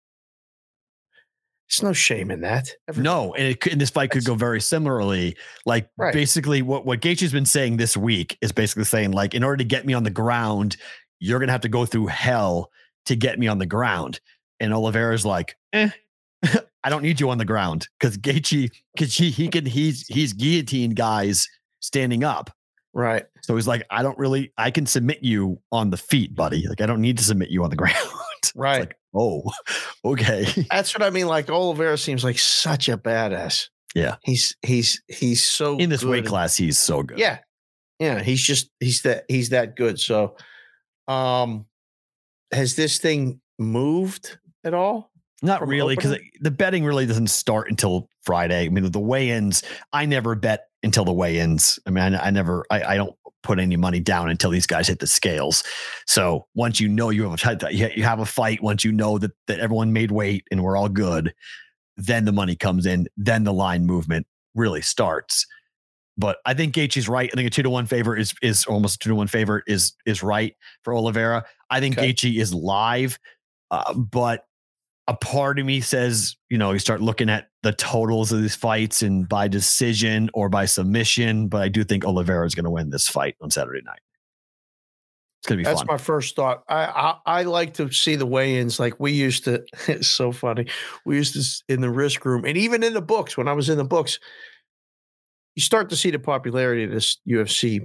there's no shame in that.
No, and, it and this fight could go very similarly. Like
Right.
basically, what what Gaethje's been saying this week is basically saying like, in order to get me on the ground, you're gonna have to go through hell to get me on the ground. And Oliveira's like, eh, I don't need you on the ground because Gaethje, because he he can he's he's guillotine guys standing up.
Right.
So he's like, I don't really, I can submit you on the feet, buddy. Like I don't need to submit you on the ground.
Right.
like, oh, okay.
That's what I mean. Like Oliveira seems like such a badass.
Yeah.
He's he's he's so
In this weight class, he's so good.
Yeah. Yeah. He's just he's that he's that good. So um has this thing moved at all?
Not really, because the betting really doesn't start until Friday. I mean, the weigh-ins. I never bet until the weigh-ins. I mean, I, I never. I, I don't put any money down until these guys hit the scales. So once you know you have a fight, you have a fight. Once you know that that everyone made weight and we're all good, then the money comes in. Then the line movement really starts. But I think Gaethje's right. I think a two to one favor is is almost a two to one favor is is right for Oliveira. I think
Okay.
Gaethje is live, uh, but a part of me says, you know, you start looking at the totals of these fights and by decision or by submission. But I do think Oliveira is going to win this fight on Saturday night. It's going to be
That's
fun.
my first thought. I, I I like to see the weigh-ins. Like we used to. It's so funny. We used to in the risk room, and even in the books. When I was in the books, you start to see the popularity of this UFC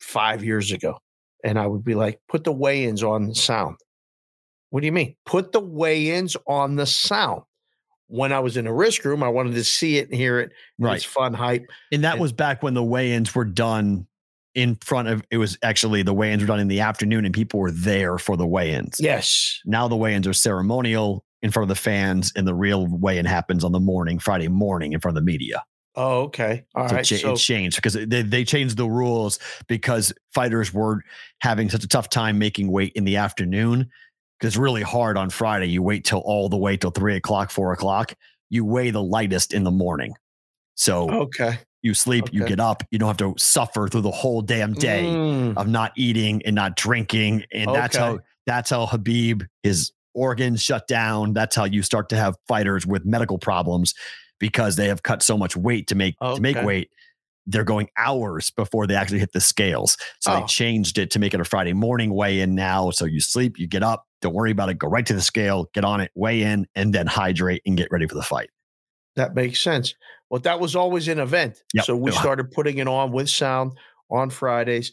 five years ago, and I would be like, "Put the weigh-ins on the sound." What do you mean? Put the weigh-ins on the sound. When I was in the risk room, I wanted to see it and hear it.
right.
It's fun hype.
And that
and-
was back when the weigh-ins were done in front of it was actually the weigh-ins were done in the afternoon and people were there for the weigh-ins.
Yes.
Now the weigh-ins are ceremonial in front of the fans and the real weigh-in happens on the morning, Friday morning in front of the media.
Oh, okay. All
So
right.
it, cha-
So
it changed because they, they changed the rules because fighters were having such a tough time making weight in the afternoon. Because it's really hard on Friday. You wait till all the way till three o'clock, four o'clock. You weigh the lightest in the morning. So
okay.
you sleep, you get up, you don't have to suffer through the whole damn day
Mm.
of not eating and not drinking. And that's how that's how Khabib his organs shut down. That's how you start to have fighters with medical problems because they have cut so much weight to make to make weight. They're going hours before they actually hit the scales. So
Oh.
they changed it to make it a Friday morning weigh in now. So you sleep, you get up, don't worry about it, go right to the scale, get on it, weigh in, and then hydrate and get ready for the fight.
That makes sense. Well, that was always an event.
Yep.
So we started putting it on with sound on Fridays,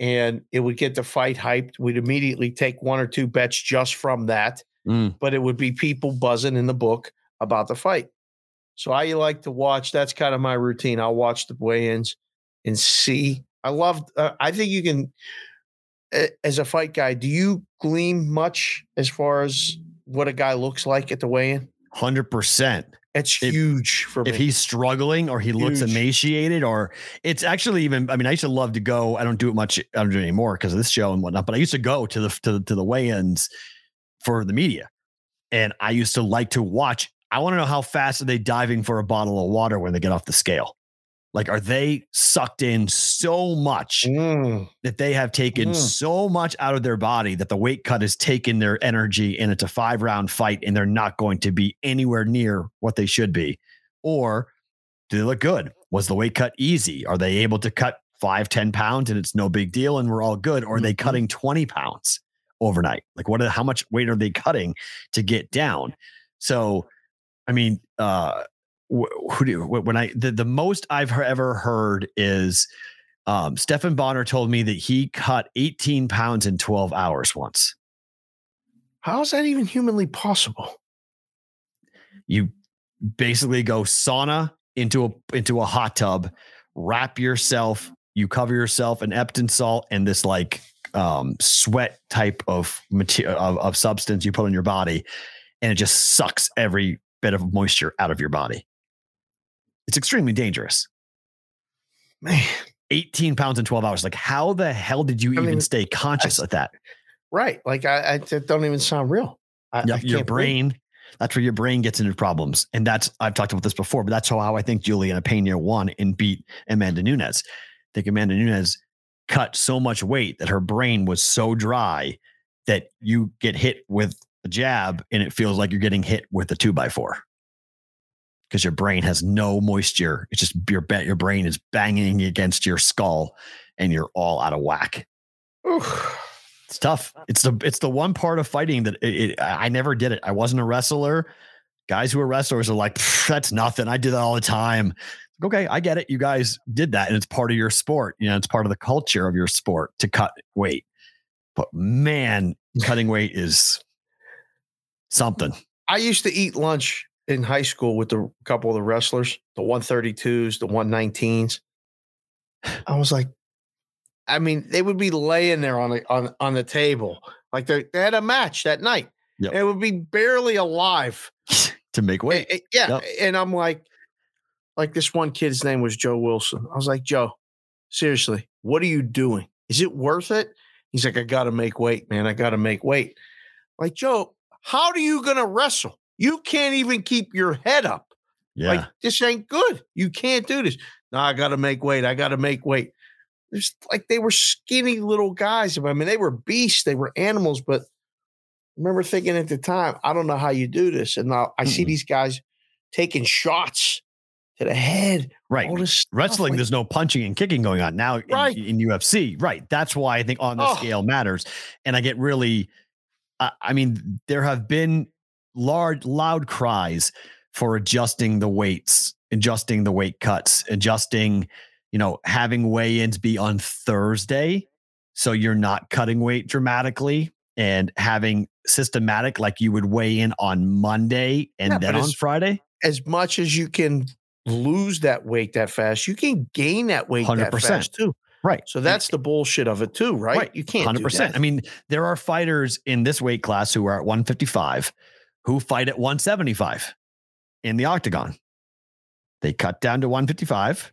and it would get the fight hyped. We'd immediately take one or two bets just from that,
Mm.
but it would be people buzzing in the book about the fight. So I like to watch. That's kind of my routine. I'll watch the weigh-ins and see. I love. Uh, I think you can, as a fight guy, do you glean much as far as what a guy looks like at the weigh-in?
100%.
It's
If-
huge for me.
if he's struggling or he looks emaciated or it's actually even i mean i used to love to go i don't do it much i don't do it anymore because of this show and whatnot but i used to go to the to, the- to the weigh-ins for the media and i used to like to watch i want to know how fast are they diving for a bottle of water when they get off the scale like are they sucked in so much
Mm.
that they have taken
Mm.
so much out of their body that the weight cut has taken their energy and it's a five round fight and they're not going to be anywhere near what they should be? Or do they look good? Was the weight cut easy? Are they able to cut five, 10 pounds and it's no big deal and we're all good? Or are they
Mhm.
cutting 20 pounds overnight? Like what, are, how much weight are they cutting to get down? So, I mean, uh, who do wh- when I the, the most I've ever heard is um, Stephan Bonnar told me that he cut 18 pounds in 12 hours once.
How is that even humanly possible?
You basically go sauna into a into a hot tub, wrap yourself, you cover yourself in Epsom salt and this like um, sweat type of material of, of substance you put on your body, and it just sucks every bit of moisture out of your body. It's extremely dangerous.
Man,
18 pounds in 12 hours. Like, how the hell did you
I
even
mean,
stay conscious
that's-
of that?
right. Like I, I don't even sound real. I,
Yeah,
I
your
can't believe-
brain, that's where your brain gets into problems. And that's, I've talked about this before, but that's how I think Julianna Peña won and beat Amanda Nunes. I think Amanda Nunes cut so much weight that her brain was so dry that you get hit with jab and it feels like you're getting hit with a two by four because your brain has no moisture. It's just your bet your brain is banging against your skull and you're all out of whack. It's tough. It's the it's the one part of fighting that it, it, I never did it. I wasn't a wrestler. Guys who are wrestlers are like, that's nothing. I do that all the time. Okay, I get it. You guys did that, and it's part of your sport. You know, it's part of the culture of your sport to cut weight. But man, cutting weight is something.
I used to eat lunch in high school with the couple of the wrestlers, the 132s, the 119s. I was like, I mean, they would be laying there on the on on the table like they they had a match that night.
Yep.
It would be barely alive
to make weight.
Yeah,
Yep.
and I'm like, like this one kid's name was Joe Wilson. I was like, Joe, seriously, what are you doing? Is it worth it? He's like, I got to make weight, man. I got to make weight. Like Joe, how are you gonna wrestle? You can't even keep your head up.
Yeah.
Like this ain't good. You can't do this. No, I got to make weight. I got to make weight. There's like they were skinny little guys. I mean, they were beasts. They were animals. But I remember thinking at the time, I don't know how you do this. And now I see
Mm-mm.
these guys taking shots to the head.
right.
All this stuff,
Wrestling,
like-
there's no punching and kicking going on now in,
Right.
in UFC. Right. That's why I think on the
Oh.
scale matters. And I get really, I, I mean, there have been large, loud cries for adjusting the weights, adjusting the weight cuts, adjusting, you know, having weigh ins be on Thursday. So you're not cutting weight dramatically and having systematic, like you would weigh in on Monday and
Yeah,
then on
it's-
Friday.
as much as you can lose that weight that fast, you can gain that weight that
100%.
fast too.
Right.
So that's the bullshit of it too, right?
Right.
You can't
Hundred percent. I mean, there are fighters in this weight class who are at 155 who fight at 175 in the octagon. They cut down to 155,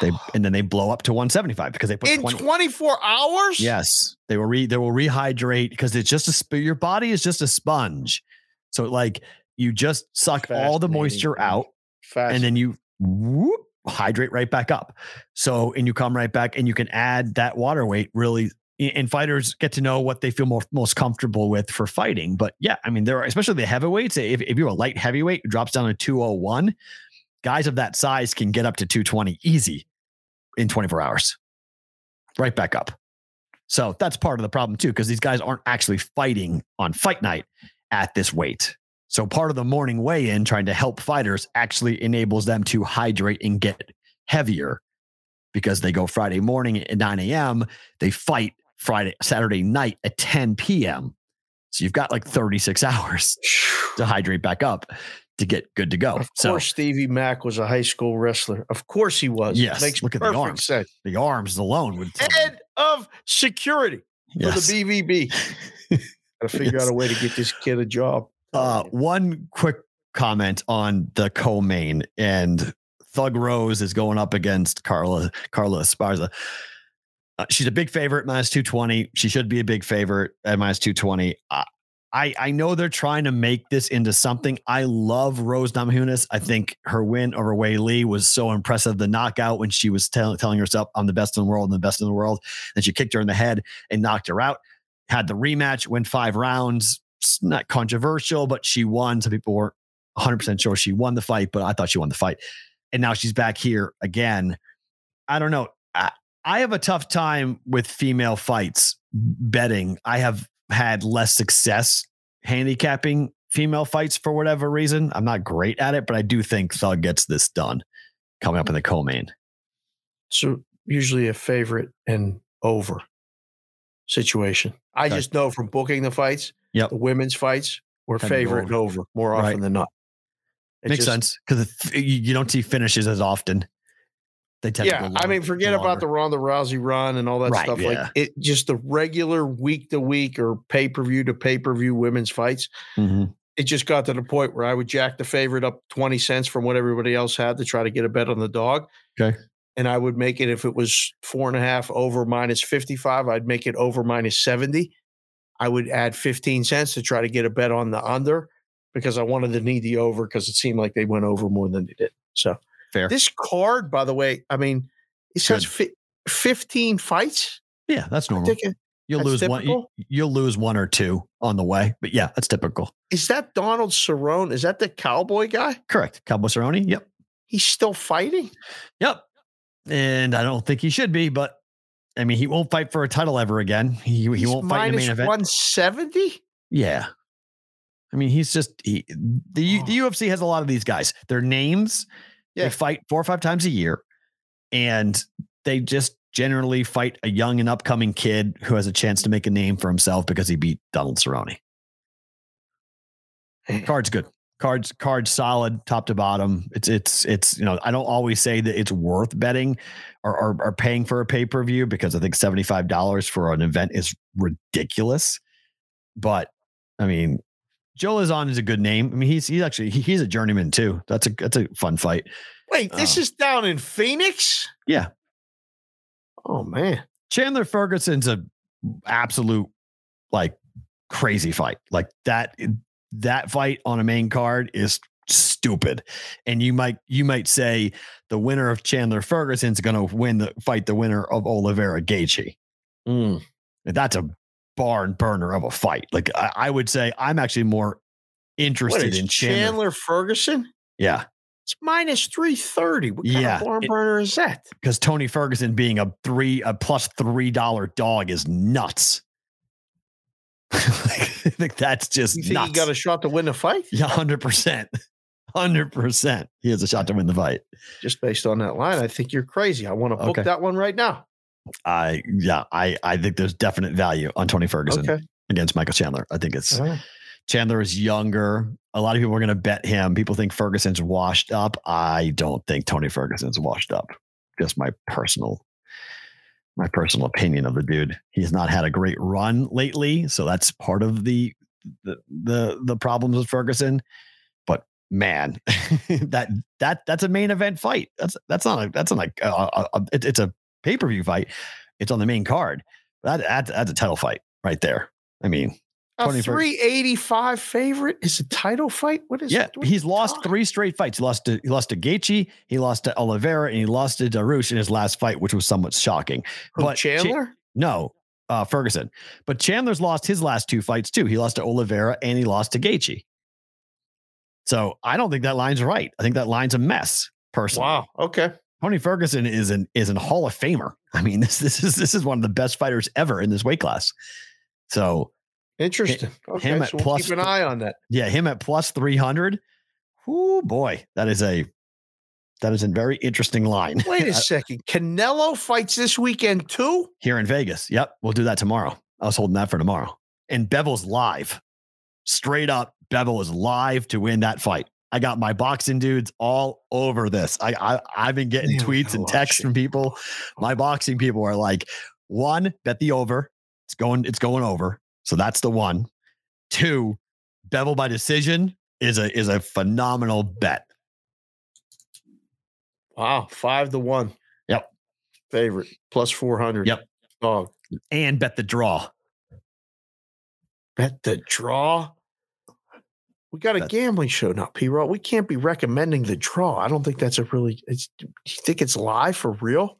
they and then they blow up to 175 because they put
in
20
24 hours.
Yes, they will re they will rehydrate because it's just a sp- your body is just a sponge. So like you just suck all the moisture out and then you whoop, hydrate right back up. So, and you come right back and you can add that water weight really. And fighters get to know what they feel more, most comfortable with for fighting. But yeah, I mean, there are, especially the heavyweights. If, if you're a light heavyweight drops down to 201, guys of that size can get up to 220 easy in 24 hours, right back up. So that's part of the problem too, because these guys aren't actually fighting on fight night at this weight. So part of the morning weigh in trying to help fighters actually enables them to hydrate and get heavier because they go Friday morning at 9 a.m. They fight Friday, Saturday night at 10 p.m. So you've got like 36 hours to hydrate back up to get good to go.
Of
so
course, Stevie Mack was a high school wrestler. Of course, he was.
Yes,
makes
look at the arms.
sense.
the arms alone would.
Head of security
Yes.
for the BVB. Got to figure
Yes.
out a way to get this kid a job.
Uh, one quick comment on the co-main and Thug Rose is going up against Carla Carla Esparza. Uh, she's a big favorite minus 220. She should be a big favorite at minus 220. Uh, I I know they're trying to make this into something. I love Rose Namajunas. I think her win over Weili was so impressive. The knockout when she was tell, telling herself, "I'm the best in the world, and the best in the world," and she kicked her in the head and knocked her out. Had the rematch, went five rounds. It's not controversial, but she won. Some people weren't 100 percent sure she won the fight, but I thought she won the fight. And now she's back here again. I don't know. I, I have a tough time with female fights betting. I have had less success handicapping female fights for whatever reason. I'm not great at it, but I do think Thug gets this done coming up in the co-main.
So usually a favorite and over situation. I
Okay.
just know from booking the fights,
Yep.
the women's fights were
Tend
favorite and over more
Right.
often than not. It
Makes
just-
sense because you don't see finishes as often. They tend to
Yeah, I mean, forget about the
longer.
Ronda Rousey run and all that
Right,
stuff.
yeah.
Like it, just the regular week to week or pay per view to pay per view women's fights.
Mhm.
It just got to the point where I would jack the favorite up twenty cents from what everybody else had to try to get a bet on the dog.
Okay.
and I would make it if it was four and a half over minus fifty five. I'd make it over minus seventy. I would add fifteen cents to try to get a bet on the under because I wanted to need the over because it seemed like they went over more than they did. So
Fair.
this card, by the way, I mean, it says fi- 15 fights.
yeah, that's normal.
it-
You'll
That's
lose one. You, you'll lose one or two on the way, but yeah, that's typical.
Is that Donald Cerrone? Is that the cowboy guy?
Correct. Cowboy Cerrone. Yep.
He's still fighting?
Yep. And I don't think he should be, but I mean, he won't fight for a title ever again. He he won't fight in the main event.
170?
Yeah. I mean, he's just he, the U- the UFC has a lot of these guys. Their names,
Yeah.
they fight four or five times a year, and they just generally fight a young and upcoming kid who has a chance to make a name for himself because he beat Donald Cerrone. Card's good. Cards, cards solid, top to bottom. It's it's it's you know I don't always say that it's worth betting or or, or paying for a pay per view because I think seventy five dollars for an event is ridiculous. But I mean, Joe Lauzon is a good name. I mean, he's he's actually he, he's a journeyman too. That's a that's a fun fight.
Wait, this
Oh.
is down in Phoenix?
Yeah,
Oh, man.
Chandler Ferguson's a absolute like crazy fight. Like that that fight on a main card is stupid. And you might you might say the winner of Chandler Ferguson's going to win the fight the winner of Oliveira Gaethje.
Mm.
That's a barn burner of a fight. Like I, I would say I'm actually more interested in Chandler.
Chandler Ferguson?
Yeah,
It's minus 330. What kind
Yeah,
of barn
it-
burner is that?
because Tony Ferguson being a three a plus three dollar dog is nuts. I think that's just
You think
nuts.
he got a shot to win the fight?
Yeah, hundred percent, hundred percent. He has a shot to win the fight.
Just based on that line, I think you're crazy. I want to book
Okay.
that one right now.
I yeah, I I think there's definite value on Tony Ferguson
Okay.
against Michael Chandler. I think it's
right.
Chandler is younger. A lot of people are going to bet him. People think Ferguson's washed up. I don't think Tony Ferguson's washed up. Just my personal my personal opinion of the dude. He's not had a great run lately, so that's part of the the the, the problems with Ferguson. But man, that that that's a main event fight. That's that's not a that's not a, a, a it- it's a pay per view fight. It's on the main card. That, that that's a title fight right there. I mean,
A
20 Fer-
385 favorite is a title fight? What is
yeah,
what
he's lost
talking-
three straight fights. He lost to he lost to Gaethje, he lost to Oliveira, and he lost to Dariush in his last fight, which was somewhat shocking.
Who,
but Cha-
Chandler?
No, uh, Ferguson. But Chandler's lost his last two fights too. He lost to Oliveira and he lost to Gaethje. So I don't think that line's right. I think that line's a mess. Personally,
wow. Okay.
Tony Ferguson is an is an Hall of Famer. I mean, this this is this is one of the best fighters ever in this weight class. So
Interesting. Okay.
him at
so we'll
plus
keep an eye on that.
yeah, him at plus 300. Oh boy, that is a that is a very interesting line.
Wait a
Uh,
second. Canelo fights this weekend too?
Here in Vegas. Yep, we'll do that tomorrow. I was holding that for tomorrow. And Bivol's live. Straight up, Bevel is live to win that fight. I got my boxing dudes all over this. I, I I've been getting
Man, we
tweets and texts from people. My boxing people are like, one, bet the over. It's going, it's going over. So that's the one. Two, Bivol by decision is a is a phenomenal bet.
Wow. Five to one.
Yep.
Favorite. Plus 400.
Yep.
Dog.
And bet the draw.
Bet the draw. We got a
Bet-
gambling show now, P. Roll. We can't be recommending the draw. I don't think that's a really. It's, do you think it's live for real?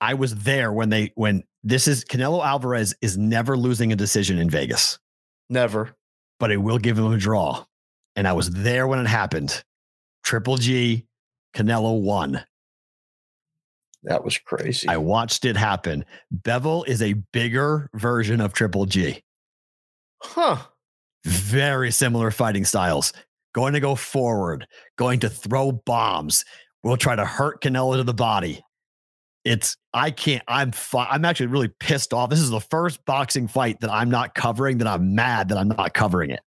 I was there when they when this is Canelo Alvarez is never losing a decision in Vegas,
Never.
but it will give him a draw. And I was there when it happened. Triple G, Canelo won.
That was crazy.
I watched it happen. Bivol is a bigger version of Triple G.
huh.
Very similar fighting styles. Going to go forward, going to throw bombs. We'll try to hurt Canelo to the body. It's I can't. I'm fi- I'm actually really pissed off. This is the first boxing fight that I'm not covering. That I'm mad that I'm not covering it.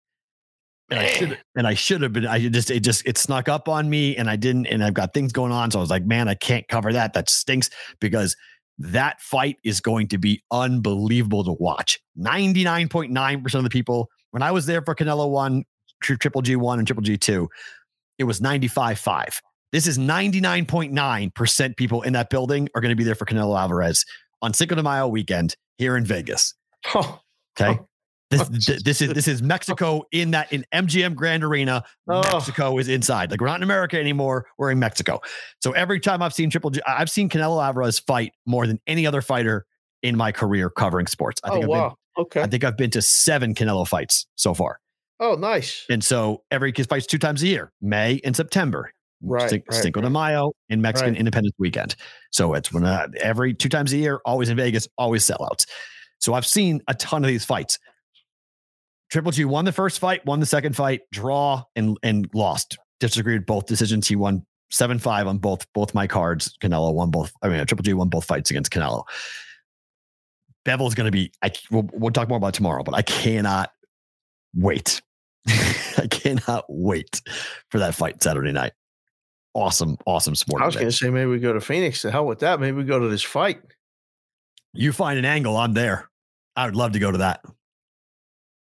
And I should and I should have been. I just it just it snuck up on me, and I didn't. And I've got things going on, so I was like, man, I can't cover that. That stinks because that fight is going to be unbelievable to watch. Ninety nine point nine percent of the people when I was there for Canelo one, Tri- Triple G one, and Triple G two, it was ninety five five. This is 99.9% people in that building are going to be there for Canelo Alvarez on Cinco de Mayo weekend here in Vegas. Okay.
Oh.
This, th- this is this is Mexico in that in MGM Grand Arena.
Oh.
Mexico is inside. Like we're not in America anymore. We're in Mexico. So every time I've seen Triple G, I've seen Canelo Alvarez fight more than any other fighter in my career covering sports. I oh, think
Oh,
I've
wow.
been
Okay.
I think I've been to seven Canelo fights so far.
Oh, nice.
And so every kid fights two times a year, May and September.
Right,
Cin-
right,
Cinco de. Mayo and Mexican
Right.
Independence Weekend. So it's when uh, every two times a year, always in Vegas, always sellouts. So I've seen a ton of these fights. Triple G won the first fight, won the second fight, draw and and lost. Disagreed both decisions. He won seven five on both both my cards. Canelo won both. I mean, Triple G won both fights against Canelo. Bivol's going to be. I we'll, we'll talk more about tomorrow, but I cannot wait. I cannot wait for that fight Saturday night. Awesome, awesome sport.
I was going to say maybe we go to Phoenix. The hell with that. Maybe we go to this fight.
you find an angle, I'm there. I would love to go to that.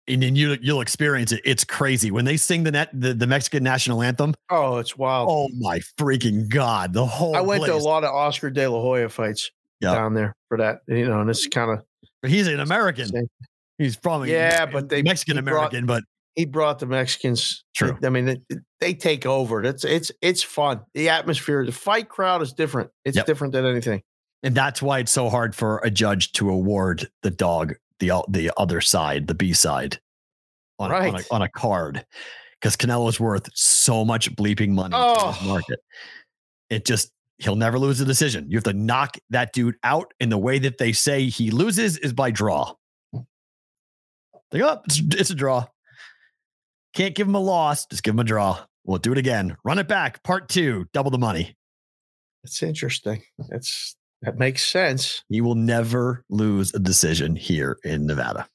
And then you you'll experience it. It's crazy when they sing the net the, the Mexican national anthem.
Oh, it's wild.
Oh my freaking god! The whole
I went to a lot of Oscar De La Hoya fights
Yeah.
down there for that. You know, and it's kind of
He's an American. He's from
Yeah, but they-
Mexican American, but
he brought the Mexicans.
True.
I mean, they, they take over. It's it's it's fun. The atmosphere, the fight crowd is different. It's
Yep.
different than anything.
and that's why it's so hard for a judge to award the dog the uh, the other side, the B side, on, a- on, a, on a card, because Canelo's worth so much bleeping money to
Oh.
this market. It just he'll never lose a decision. You have to knock that dude out, and the way that they say he loses is by draw. Like, oh, it's, it's a draw. Can't give him a loss, just give him a draw. We'll do it again. Run it back. Part two, double the money.
That's interesting. That's that makes sense.
You will never lose a decision here in Nevada.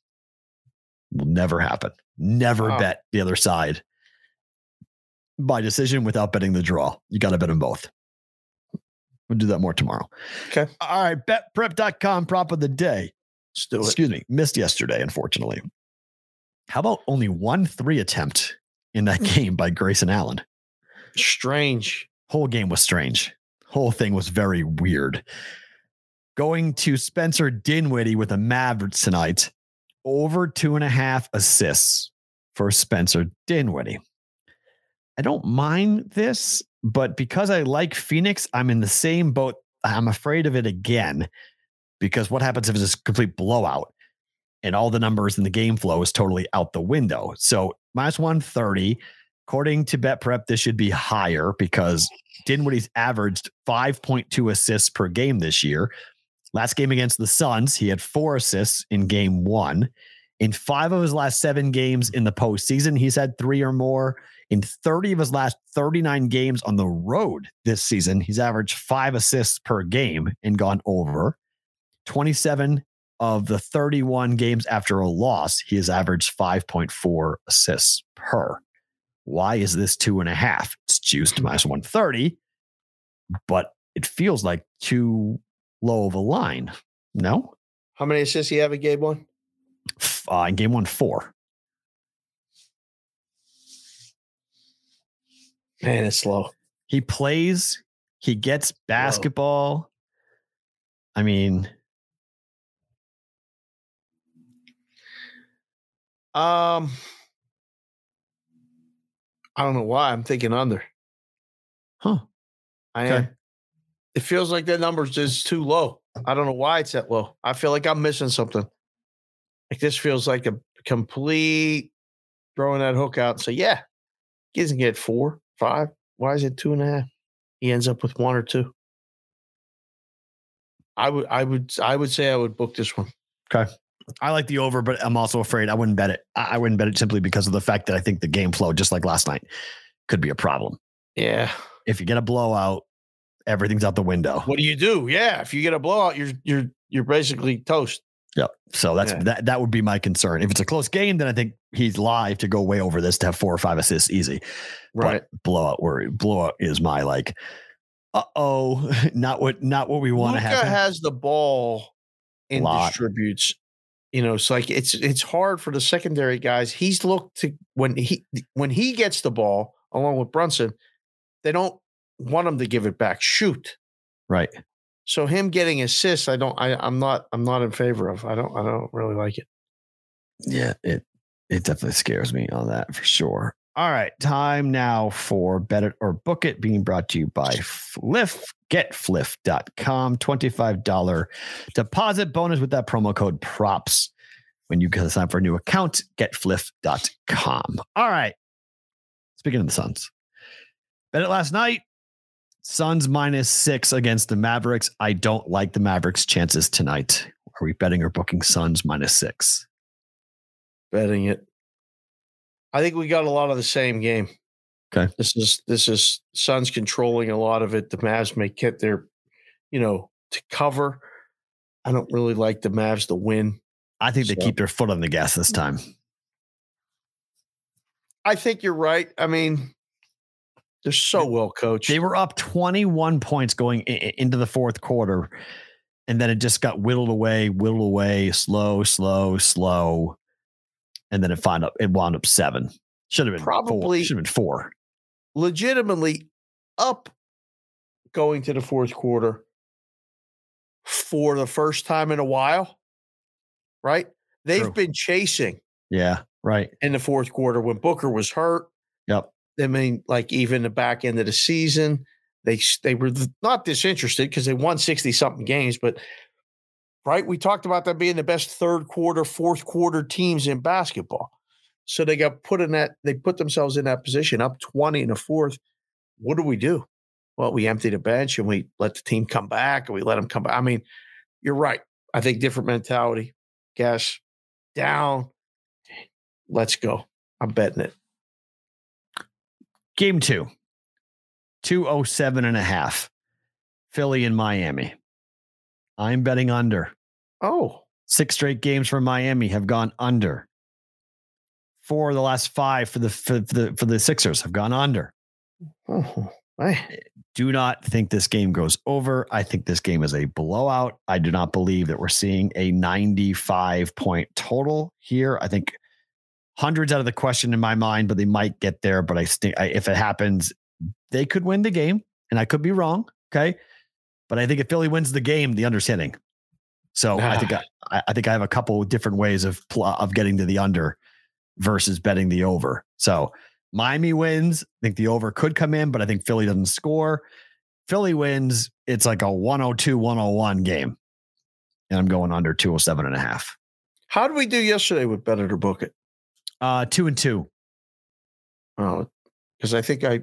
Will never happen. Never
Wow.
bet the other side by decision without betting the draw. You got to bet them both. We'll do that more tomorrow.
Okay.
All right. BetPrep.com prop of the day.
It.
Excuse me. Missed yesterday, unfortunately. How about only one three attempt in that hmm. game by Grayson Allen?
Strange.
whole game was strange. Whole thing was very weird. Going to Spencer Dinwiddie with the Mavericks tonight, over two and a half assists for Spencer Dinwiddie. I don't mind this, but because I like Phoenix, I'm in the same boat. I'm afraid of it again because what happens if it's a complete blowout and all the numbers in the game flow is totally out the window? So minus 130. According to Bet Prep, this should be higher because Dinwiddie's averaged 5.2 assists per game this year. Last game against the Suns, he had four assists in game one. In five of his last seven games in the postseason, he's had three or more. In 30 of his last 39 games on the road this season, he's averaged five assists per game and gone over. 27 of the 31 games after a loss, he has averaged 5.4 assists per. Why is this two and a half? It's juiced minus 130, but it feels like too low of a line. No?
How many assists you have in game one?
Uh, in game one, four.
Man, it's low.
He plays, he gets basketball. I mean,
Um, I don't know why I'm thinking under.
huh.
I
Okay.
am. It feels like that number's just too low. I don't know why it's that low. I feel like I'm missing something. Like this feels like a complete throwing that hook out and say, yeah, he doesn't get four, five. Why is it two and a half? He ends up with one or two. I would, I would, I would say I would book this one.
I like the over, but I'm also afraid I wouldn't bet it. I wouldn't bet it simply because of the fact that I think the game flow, just like last night, could be a problem.
Yeah.
If you get a blowout, everything's out the window.
What do you do? Yeah. If you get a blowout, you're, you're, you're basically toast.
Yep. So that's
Yeah.
that. That would be my concern. If it's a close game, then I think he's live to go way over this to have four or five assists easy.
Right.
But blowout worry. Blowout is my like. Uh oh, not what not what we want to have.
has the ball and distributes. You know, it's like it's it's hard for the secondary guys. He's looked to when he when he gets the ball along with Brunson, they don't want him to give it back. Shoot.
right.
So him getting assists, I don't. I, I'm not. I'm not in favor of. I don't. I don't really like it.
Yeah, it it definitely scares me on that for sure. All right, time now for Bet It or Book It being brought to you by Fliff. GetFliff.com. $25 deposit bonus with that promo code PROPS. when you sign up for a new account, getfliff.com. All right. Speaking of the Suns, bet it last night. Suns minus six against the Mavericks. I don't like the Mavericks' chances tonight. Are we betting or booking Suns minus six?
Betting it. I think we got a lot of the same game.
Okay.
This is this is Suns controlling a lot of it. The Mavs may get their, you know, to cover. I don't really like the Mavs to win.
I think they keep their foot on the gas this time.
I think you're right. I mean, they're so well coached.
They were up 21 points going i- i- into the fourth quarter, and then it just got whittled away, whittled away, slow, slow, slow, and then it found up. It wound up seven. Should have been
Probably-
Should have been four.
legitimately up going to the fourth quarter for the first time in a while, right? They've
True.
been chasing
Yeah. Right.
in the fourth quarter when Booker was hurt.
Yep.
I mean, like even the back end of the season, they they were not disinterested because they won sixty something games, but right, we talked about them being the best third quarter, fourth quarter teams in basketball. So they got put in that. They put themselves in that position, up twenty in the fourth. What do we do? Well, we empty the bench and we let the team come back, and we let them come back. I mean, you're right. I think different mentality. Gas down. Let's go. I'm betting it.
Game two, 207 and a half. Philly and Miami. I'm betting under.
Oh,
Six straight games for Miami have gone under. Four of the last five for the for the for the Sixers have gone under.
oh, man.
Eh, do not think this game goes over. I think this game is a blowout. I do not believe that we're seeing a 95 point total here. I think hundreds out of the question in my mind, but they might get there. But I think if it happens, they could win the game, and I could be wrong. Okay, but I think if Philly wins the game, the understanding. So I think I, I- think I have a couple different ways of pl- of getting to the under versus betting the over. So Miami wins. I think the over could come in, but I think Philly doesn't score. Philly wins. It's like a 102 101 game. And I'm going under 207 and a half.
How did we do yesterday with Better to Book It?
Uh, two and two.
Oh, because I think I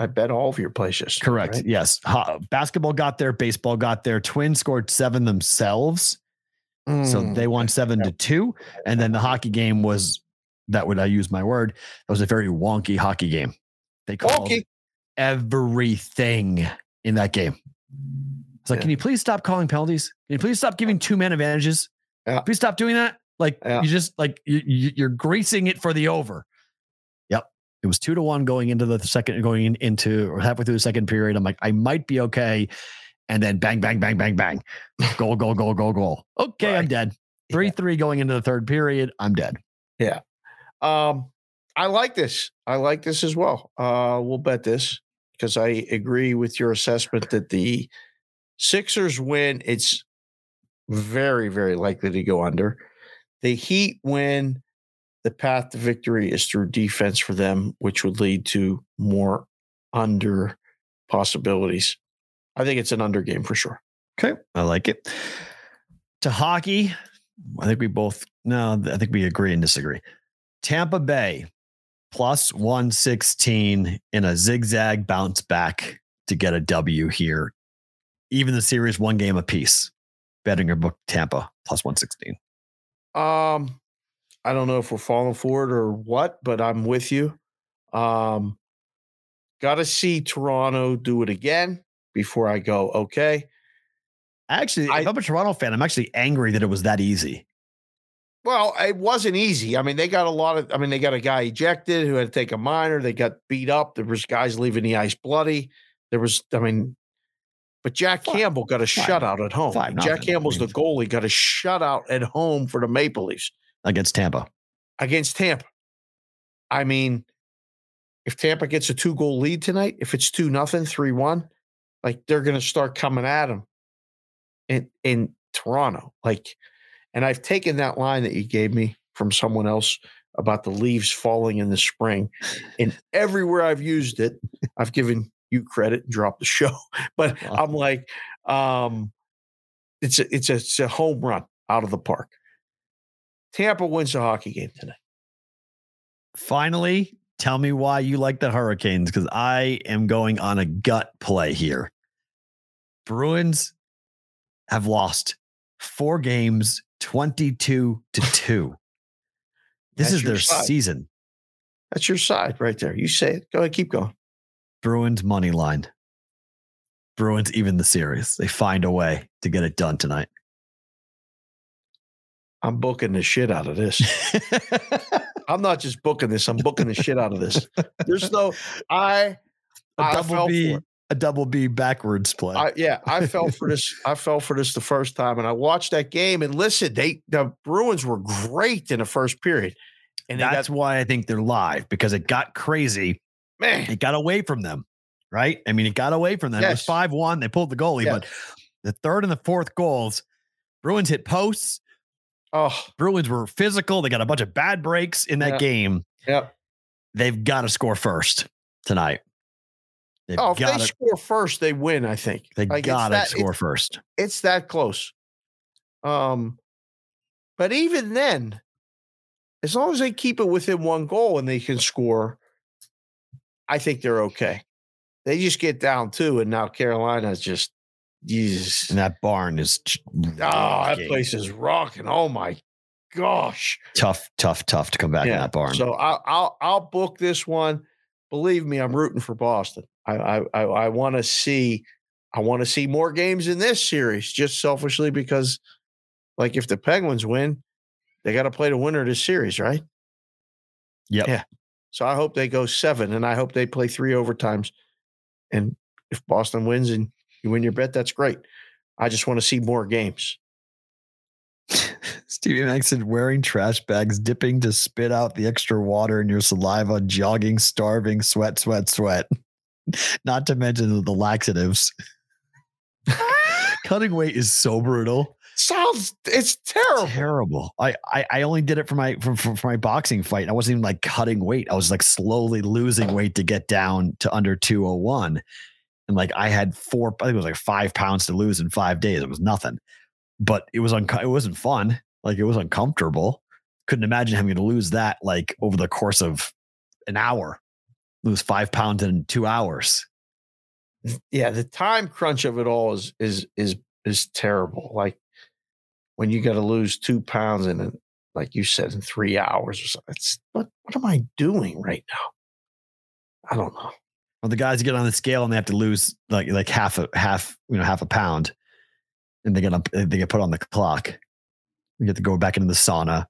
I bet all of your places.
Correct.
right?
Yes. Ha- basketball got there. Baseball got there. Twins scored seven themselves. So
Mm,
they won seven to two. And then the hockey game was that would I use my word? That was a very wonky hockey game. They called
wonky.
everything in that game. It's like,
Yeah.
can you please stop calling penalties? Can you please stop giving two man advantages?
Yeah.
Please stop doing that. Like
Yeah.
you just like you, you're greasing it for the over. It was two to one going into the second, going in, into or halfway through the second period. I'm like, I might be okay, and then bang, bang, bang, bang, bang, goal, goal, goal, goal, goal. Okay, I'm dead. Three three going into the third period. I'm dead. Yeah.
Um, I like this. I like this as well. Uh, we'll bet this because I agree with your assessment that the Sixers win. It's very, very likely to go under. The Heat win. The path to victory is through defense for them, which would lead to more under possibilities. I think it's an under game for sure.
Okay, I like it. To hockey, I think we both no, I think we agree and disagree. Tampa Bay plus 116 in a zigzag bounce back to get a W here. Even the series one game apiece. Betting your book Tampa plus 116.
Um, I don't know if we're falling for it or what, but I'm with you. Um, got to see Toronto do it again before I go. Okay.
Actually,
I-
I'm a Toronto fan, I'm actually angry that it was that easy.
Well, it wasn't easy. I mean, they got a lot of. I mean, they got a guy ejected who had to take a minor. They got beat up. There was guys leaving the ice bloody. There was. I mean, but Jack
Five-
Campbell got a
five-
shutout at home.
five
Jack
nothing.
Campbell's the goalie. Got a shutout at home for the Maple Leafs.
Against Tampa.
against Tampa. I mean, if Tampa gets a two goal lead tonight, if it's two nothing, three one, like they're going to start coming at them in in Toronto. Like, and I've taken that line that you gave me from someone else about the leaves falling in the spring, and everywhere I've used it, I've given you credit and dropped the show. But
Wow.
I'm like, um, it's a it's a it's a home run out of the park. Tampa wins the hockey game tonight.
Finally, tell me why you like the Hurricanes because I am going on a gut play here. Bruins have lost four games, 22 to 2. This
That's
is their
side.
season.
That's your side right there. You say it. Go ahead, keep going.
Bruins money line. Bruins even the series. They find a way to get it done tonight.
I'm booking the shit out of this. I'm not just booking this. I'm booking the shit out of this. There's no. I.
a
I
double
fell
B,
for
a double B backwards play.
I, yeah, I fell for this. I fell for this the first time, and I watched that game. And listen, they the Bruins were great in the first period, and
That's
got
why I think they're live because it got crazy.
man.
It got away from them, right? I mean, it got away from them. It was 5 1. They pulled the goalie,
Yeah.
but the third and the fourth goals, Bruins hit posts.
Oh,
Bruins were physical. They got a bunch of bad breaks in that game.
yeah.
They've got to score first tonight. They've
Oh, if they
to,
score first, they win. I think
they
Like,
got to score first.
It's that close. Um, but even then, as long as they keep it within one goal and they can score, I think they're okay. They just get down two, and now Carolina's just, Jesus.
And that barn is
Oh, that place is rocking. Oh my gosh.
tough, tough, tough to come back in that barn.
So I'll I'll I'll book this one. Believe me, I'm rooting for Boston. I I I, I want to see I want to see more games in this series, just selfishly because, like, if the Penguins win, they got to play the winner of this series, right?
yep.
yeah. So I hope they go seven, and I hope they play three overtimes. And if Boston wins and you win your bet, that's great. I just want to see more games.
Stevie Mack said wearing trash bags, dipping to spit out the extra water in your saliva, jogging, starving, sweat, sweat, sweat. Not to mention the laxatives. Cutting weight is so brutal.
Sounds it's terrible.
Terrible. I, I I only did it for my for, for, for my boxing fight. I wasn't even like cutting weight. I was like slowly losing weight to get down to under 201. And like I had four, I think it was like five pounds to lose in five days. It was nothing. But it was unco- it wasn't fun. Like it was uncomfortable. Couldn't imagine having to lose that like over the course of an hour. Lose five pounds in two hours.
yeah, the time crunch of it all is is is is terrible. Like when you got to lose two pounds in like you said, in three hours or something. It's what what am I doing right now? I don't know.
Well, the guys get on the scale and they have to lose like like half a half you know half a pound, and they get up they get put on the clock. You get to go back into the sauna,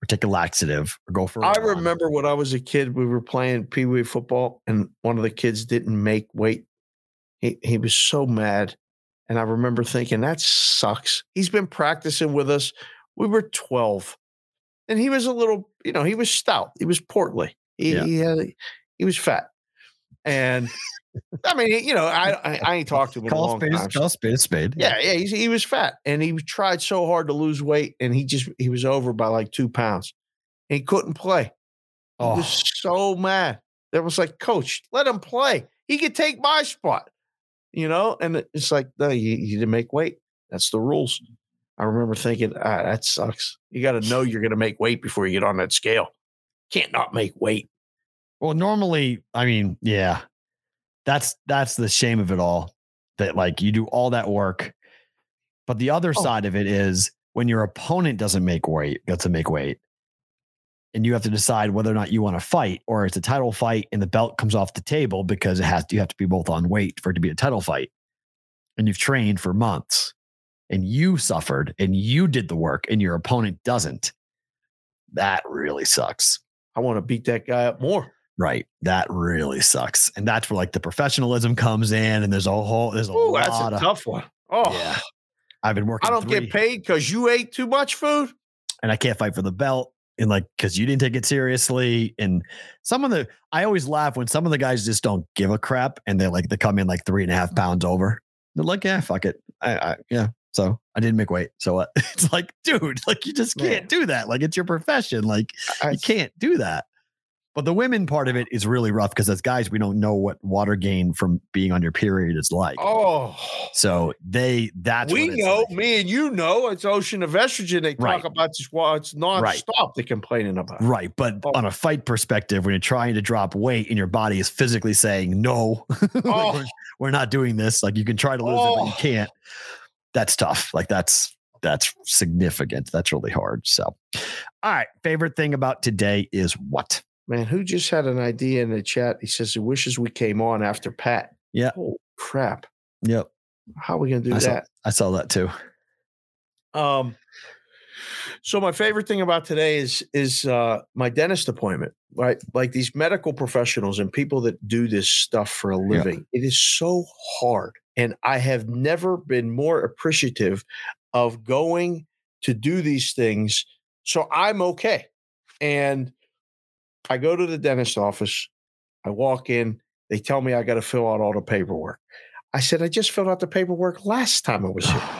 or take a laxative, or go for. a
I
run.
remember when I was a kid, we were playing pee wee football, and one of the kids didn't make weight. He he was so mad, and I remember thinking that sucks. He's been practicing with us. We were twelve, and he was a little, you know, he was stout. He was portly. He,
Yeah.
he had, he was fat, and I mean, you know, I I, I ain't talked to him in a
Call a
long
spade,
time.
call spade, spade.
Yeah, yeah, he's, he was fat, and he tried so hard to lose weight, and he just he was over by like two pounds. He couldn't play. He
Oh,
was so mad. That was like, Coach, let him play. He could take my spot, you know. And it's like, no, you, you didn't make weight. That's the rules. I remember thinking, ah, that sucks. You got to know you're going to make weight before you get on that scale. Can't not make weight.
Well, normally, I mean, yeah, that's that's the shame of it all. That like you do all that work, but the other
Oh.
side of it is when your opponent doesn't make weight, gets to make weight, and you have to decide whether or not you want to fight or it's a title fight and the belt comes off the table because it has you have to be both on weight for it to be a title fight, and you've trained for months, and you suffered and you did the work and your opponent doesn't. That really sucks.
I want to beat that guy up more.
Right. That really sucks. And that's where like the professionalism comes in and there's a whole there's a
Oh, that's a
of
tough one. Oh,
yeah. I've been working
I don't
three,
get paid because you ate too much food.
and I can't fight for the belt. And like because you didn't take it seriously. And some of the I always laugh when some of the guys just don't give a crap and they like they come in like three and a half mm. pounds over. They're like, yeah, fuck it. I, I yeah. So I didn't make weight. So what? Uh, it's like, dude, like you just can't do that. Like it's your profession. Like
I,
you can't do that. But the women part of it is really rough because as guys, we don't know what water gain from being on your period is like.
Oh,
So they that's
we know,
like.
me and you know, it's ocean of estrogen. They
Right.
talk about this. Well, it's nonstop. They're complaining about.
Right. But
Oh.
on a fight perspective, when you're trying to drop weight and your body is physically saying no, like,
Oh.
we're, we're not doing this. Like you can try to lose it, but you
Oh.
can't. That's tough. Like that's that's significant. That's really hard. So all right. Favorite thing about today is what?
Man, who just had an idea in the chat? He says he wishes we came on after Pat.
Yeah.
Oh crap!
Yep.
How are we gonna do
I saw,
that?
I saw that too.
Um, so my favorite thing about today is is uh, my dentist appointment. Right, like these medical professionals and people that do this stuff for a living. It is so hard, and I have never been more appreciative of going to do these things. So I'm okay, and I go to the dentist office. I walk in. They tell me I got to fill out all the paperwork. I said I just filled out the paperwork last time I was here.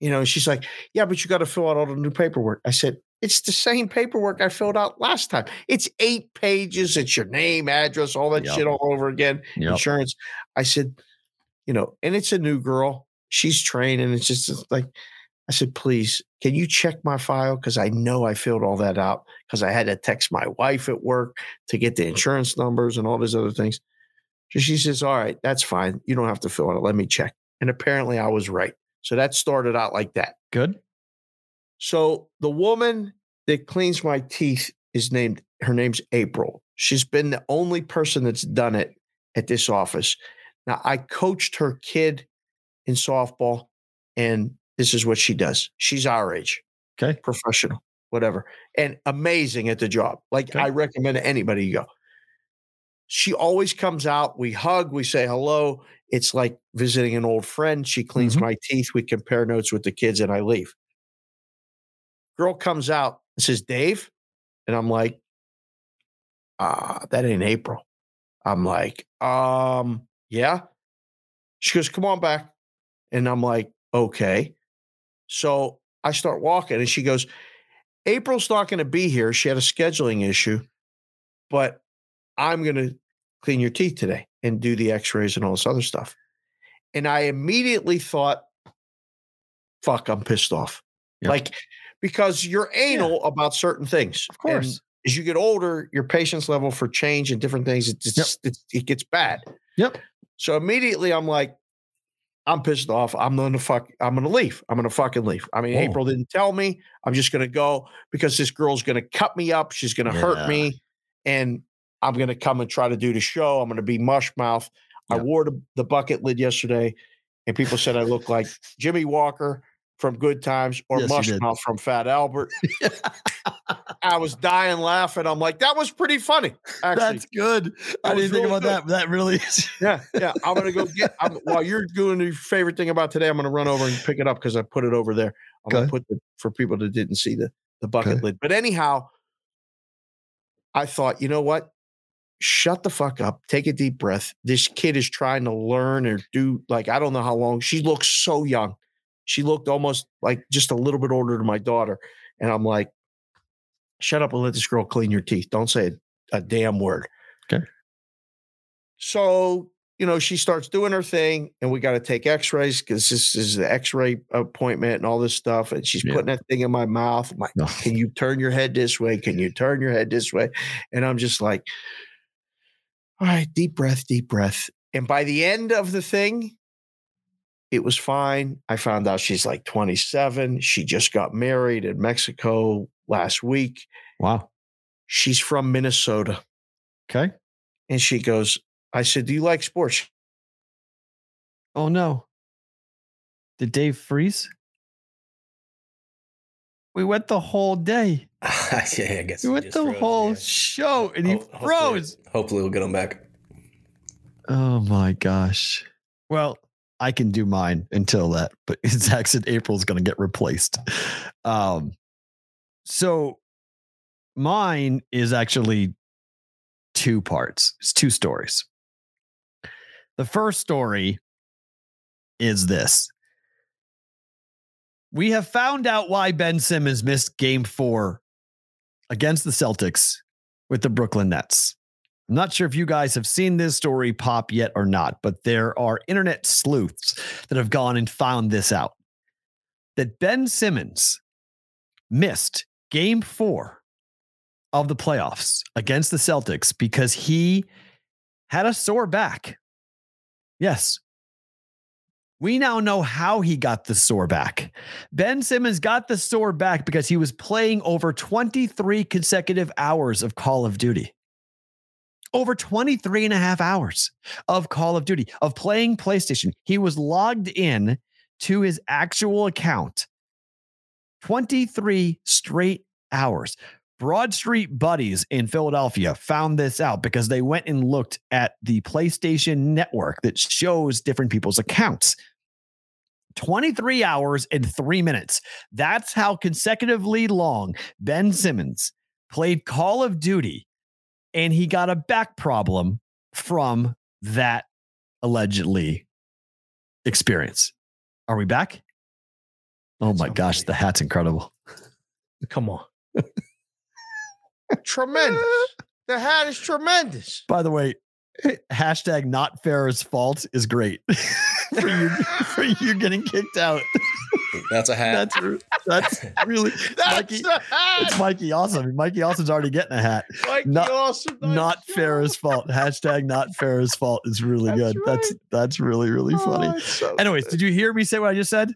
You know, she's like, Yeah, but you got to fill out all the new paperwork. I said, It's the same paperwork I filled out last time. It's eight pages. It's your name, address, all that
Yep.
shit all over again.
Yep.
Insurance. I said, You know, and it's a new girl. She's trained, and it's just like, I said, Please, can you check my file? Because I know I filled all that out because I had to text my wife at work to get the insurance numbers and all these other things. So she says, All right, that's fine. You don't have to fill it. Let me check. And apparently I was right. So that started out like that.
Good.
So the woman that cleans my teeth is named, her name's April. She's been the only person that's done it at this office. Now, I coached her kid in softball, and this is what she does. She's our age,
Okay.
professional, whatever, and amazing at the job. Like,
Okay.
I recommend anybody you go. She always comes out. We hug, we say hello. It's like visiting an old friend. She cleans
Mhm.
my teeth. We compare notes with the kids, and I leave. Girl comes out and says, Dave. And I'm like, ah, that ain't April. I'm like, um, yeah. She goes, come on back. And I'm like, okay. So I start walking and she goes, April's not going to be here. She had a scheduling issue, but I'm going to clean your teeth today and do the x rays and all this other stuff. And I immediately thought, fuck, I'm pissed off.
Yep.
Like, because you're anal about certain things.
Of course.
And as you get older, your patience level for change and different things, it just it's, it gets bad.
Yep.
So immediately I'm like, I'm pissed off. I'm gonna fuck. I'm gonna leave. I'm gonna fucking leave. I mean,
Whoa.
April didn't tell me. I'm just gonna go because this girl's gonna cut me up. She's gonna
Yeah.
hurt me, and I'm gonna come and try to do the show. I'm gonna be mush mouth. I wore the, the bucket lid yesterday, and people said I look like Jimmie Walker from Good Times or
Yes, you
Mush from Fat Albert. I was dying laughing. I'm like, that was pretty funny. Actually,
That's good. I
was
didn't think about that. That really is.
yeah, yeah. I'm gonna go get. I'm, while you're doing your favorite thing about today, I'm gonna run over and pick it up because I put it over there. I'm gonna put the for people that didn't see the the bucket
Okay.
lid. But anyhow, I thought, you know what? Shut the fuck up. Take a deep breath. This kid is trying to learn or do like I don't know how long. She looks so young. She looked almost like just a little bit older than my daughter, and I'm like, shut up and let this girl clean your teeth. Don't say a, a damn word.
Okay.
So, you know, she starts doing her thing, and we got to take x rays because this is the x ray appointment and all this stuff. And she's
Yeah.
putting that thing in my mouth. I'm like,
No.
can you turn your head this way? Can you turn your head this way? And I'm just like, all right, deep breath, deep breath. And by the end of the thing, it was fine. I found out she's like 27. She just got married in Mexico last week.
Wow.
She's from Minnesota.
Okay.
And she goes, I said, Do you like sports?
Oh no. Did Dave freeze? We went the whole day.
yeah, I guess
We went the
froze,
whole
yeah.
show and he
Ho- hopefully-
froze.
Hopefully, we'll get him back.
Oh my gosh. Well, I can do mine until that, but Zach said April's going to get replaced. Um, so mine is actually two parts. It's two stories. The first story is this. We have found out why Ben Simmons missed game four against the Celtics with the Brooklyn Nets. I'm not sure if you guys have seen this story pop yet or not, but there are internet sleuths that have gone and found this out that Ben Simmons missed game four of the playoffs against the Celtics because he had a sore back. Yes. We now know how he got the sore back. Ben Simmons got the sore back because he was playing over 23 consecutive hours of Call of Duty. Over 23 and a half hours of Call of Duty, of playing PlayStation. He was logged in to his actual account 23 straight hours. Broad Street Buddies in Philadelphia found this out because they went and looked at the PlayStation network that shows different people's accounts. 23 hours and three minutes. That's how consecutively long Ben Simmons played Call of Duty, and he got a back problem from that allegedly experience. Are we back? Oh
That's
my gosh, the hat's incredible.
Come on. tremendous. The hat is tremendous.
By the way, hashtag not Farrah's fault is great for you for you getting kicked out.
That's a hat.
That's that's really
That's
Mikey. It's Mikey Awesome. Mikey Awesome's already getting a hat.
Mikey
not-
Awesome.
Not
job.
Farrah's fault. Hashtag not Farrah's fault is really
That's
good. That's
right.
that's really really
Oh,
funny.
so
Anyways,
good.
did you hear me say what I just said?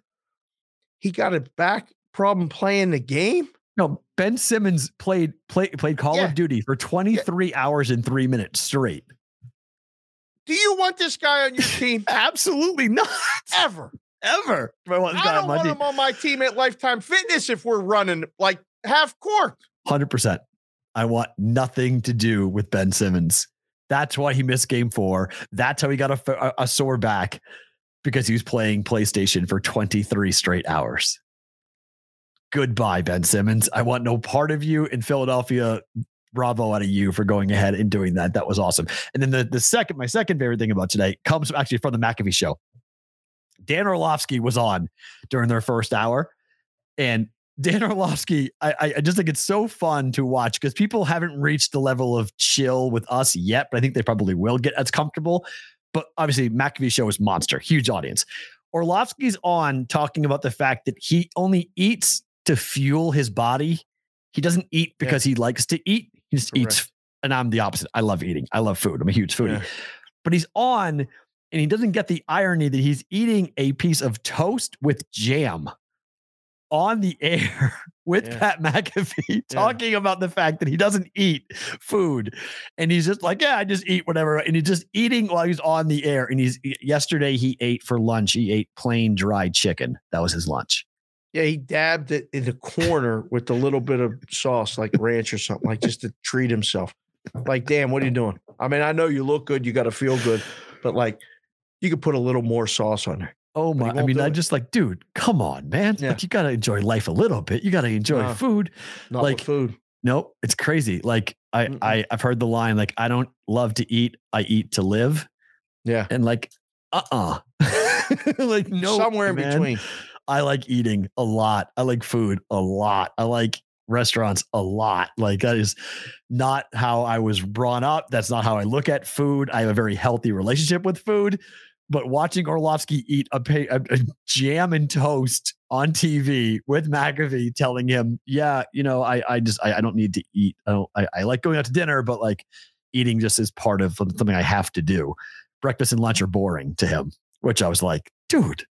he got a back problem playing the game?
No, Ben Simmons played play, played Call
Yeah.
of Duty for 23 hours and three minutes straight.
Do you want this guy on your team?
Absolutely not.
Ever.
Ever. I want
I
on
don't
my
want
team?
him on my team at Lifetime Fitness if we're running like half court.
Hundred percent. I want nothing to do with Ben Simmons. That's why he missed Game Four. That's how he got a, a, a sore back because he was playing PlayStation for 23 straight hours. Goodbye, Ben Simmons. I want no part of you in Philadelphia. Bravo out of you for going ahead and doing that. That was awesome. And then the, the second, my second favorite thing about today comes actually from the McAfee show. Dan Orlovsky was on during their first hour, and Dan Orlovsky, I, I- just think it's so fun to watch because people haven't reached the level of chill with us yet, but I think they probably will get as comfortable. But obviously, McAfee show is monster, huge audience. Orlovsky's on talking about the fact that he only eats to fuel his body. He doesn't eat because he likes to eat. He just eats. And I'm the opposite. I love eating. I love food. I'm a huge foodie.
Yeah.
But he's on and he doesn't get the irony that he's eating a piece of toast with jam on the air with
Yeah.
Pat McAfee talking about the fact that he doesn't eat food. And he's just like, yeah, I just eat whatever. And he's just eating while he's on the air. And he's yesterday he ate for lunch, he ate plain dried chicken. That was his lunch.
Yeah, he dabbed it in the corner with a little bit of sauce, like ranch or something, like just to treat himself. Like, damn, what are you doing? I mean, I know you look good, you got to feel good, but like, you could put a little more sauce on there.
Oh my! I mean,
do
I
it.
just like, dude, come on, man!
Yeah.
Like, you gotta enjoy life a little bit. You gotta enjoy
No.
food.
Not
Like,
food.
No, it's crazy. Like I,
Mm-mm.
I, I've heard the line like, "I don't love to eat. I eat to live."
Yeah,
And like, uh, uh like no,
somewhere in between.
I like eating a lot. I like food a lot. I like restaurants a lot. Like that is not how I was brought up. That's not how I look at food. I have a very healthy relationship with food. But watching Orlovsky eat a, pa- a, a jam and toast on TV with McAfee telling him, "Yeah, you know, I I just I, I don't need to eat. I don't. I, I like going out to dinner, but like eating just is part of something I have to do. Breakfast and lunch are boring to him." Which I was like, "Dude,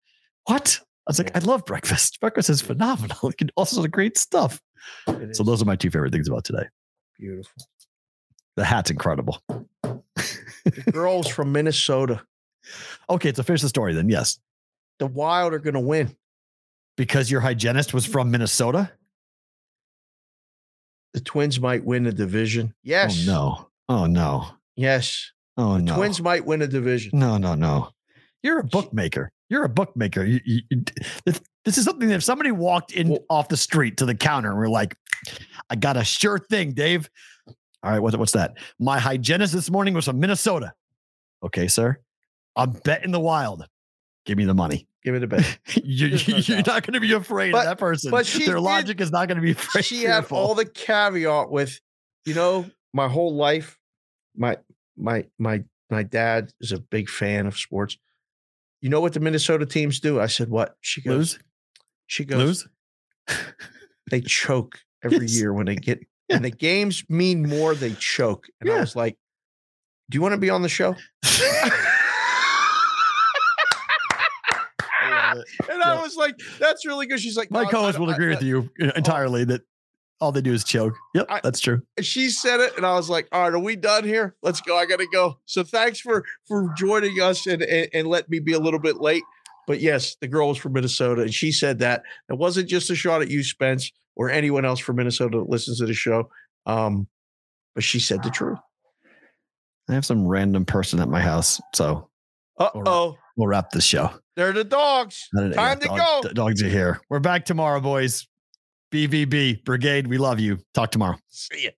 what?" I was like, I love breakfast. Breakfast is phenomenal. It can also great stuff. So those are my two favorite things about today.
beautiful.
The hat's incredible.
The girls from Minnesota,
Okay, it's a finish the story then. Yes.
the Wild are going to win.
Because your hygienist was from Minnesota?
The Twins might win the division. Oh, yes.
Oh no. Oh no.
Yes.
Oh no.
Twins might win a division.
No, no, no. You're a bookmaker. You're a bookmaker. You, you, you- this, this is something that if somebody walked in
Well-
off the street to the counter and we're like, I got a sure thing, Dave. All right, what, what's that? My hygienist this morning was from Minnesota. Okay, sir. I'm betting the wild. Give me the money.
Give it a bet.
you,
doubt.
not going to be afraid
But-
of that person.
but she
Their
did-
logic is not going to be afraid.
she had all the caveat with, you know, my whole life, my my my my dad is a big fan of sports. You know what the Minnesota teams do? I said, "What?" She goes.
Lose?
She goes.
Lose?
They choke every
Yes.
year when they get and the games mean more. They choke, and I was like, "Do you want to be on the show?" And I was like, "That's really good." She's like,
My
"No,
co-host will agree
I-
with you entirely that all they do is choke. Yep,
I-
that's true.
she said it and i was like all right are we done here? Let's go. I gotta go. So thanks for for joining us and and, and let me be a little bit late. But yes the girl was from minnesota and she said that. It wasn't just a shot at you spence or anyone else from minnesota that listens to the show um but she said the truth.
I have some random person at my house, so
uh-oh.
we'll wrap this show.
They're the dogs time to
dog-
go
the Dogs are here. We're back tomorrow, boys. BVB Brigade, we love you. Talk tomorrow.
see ya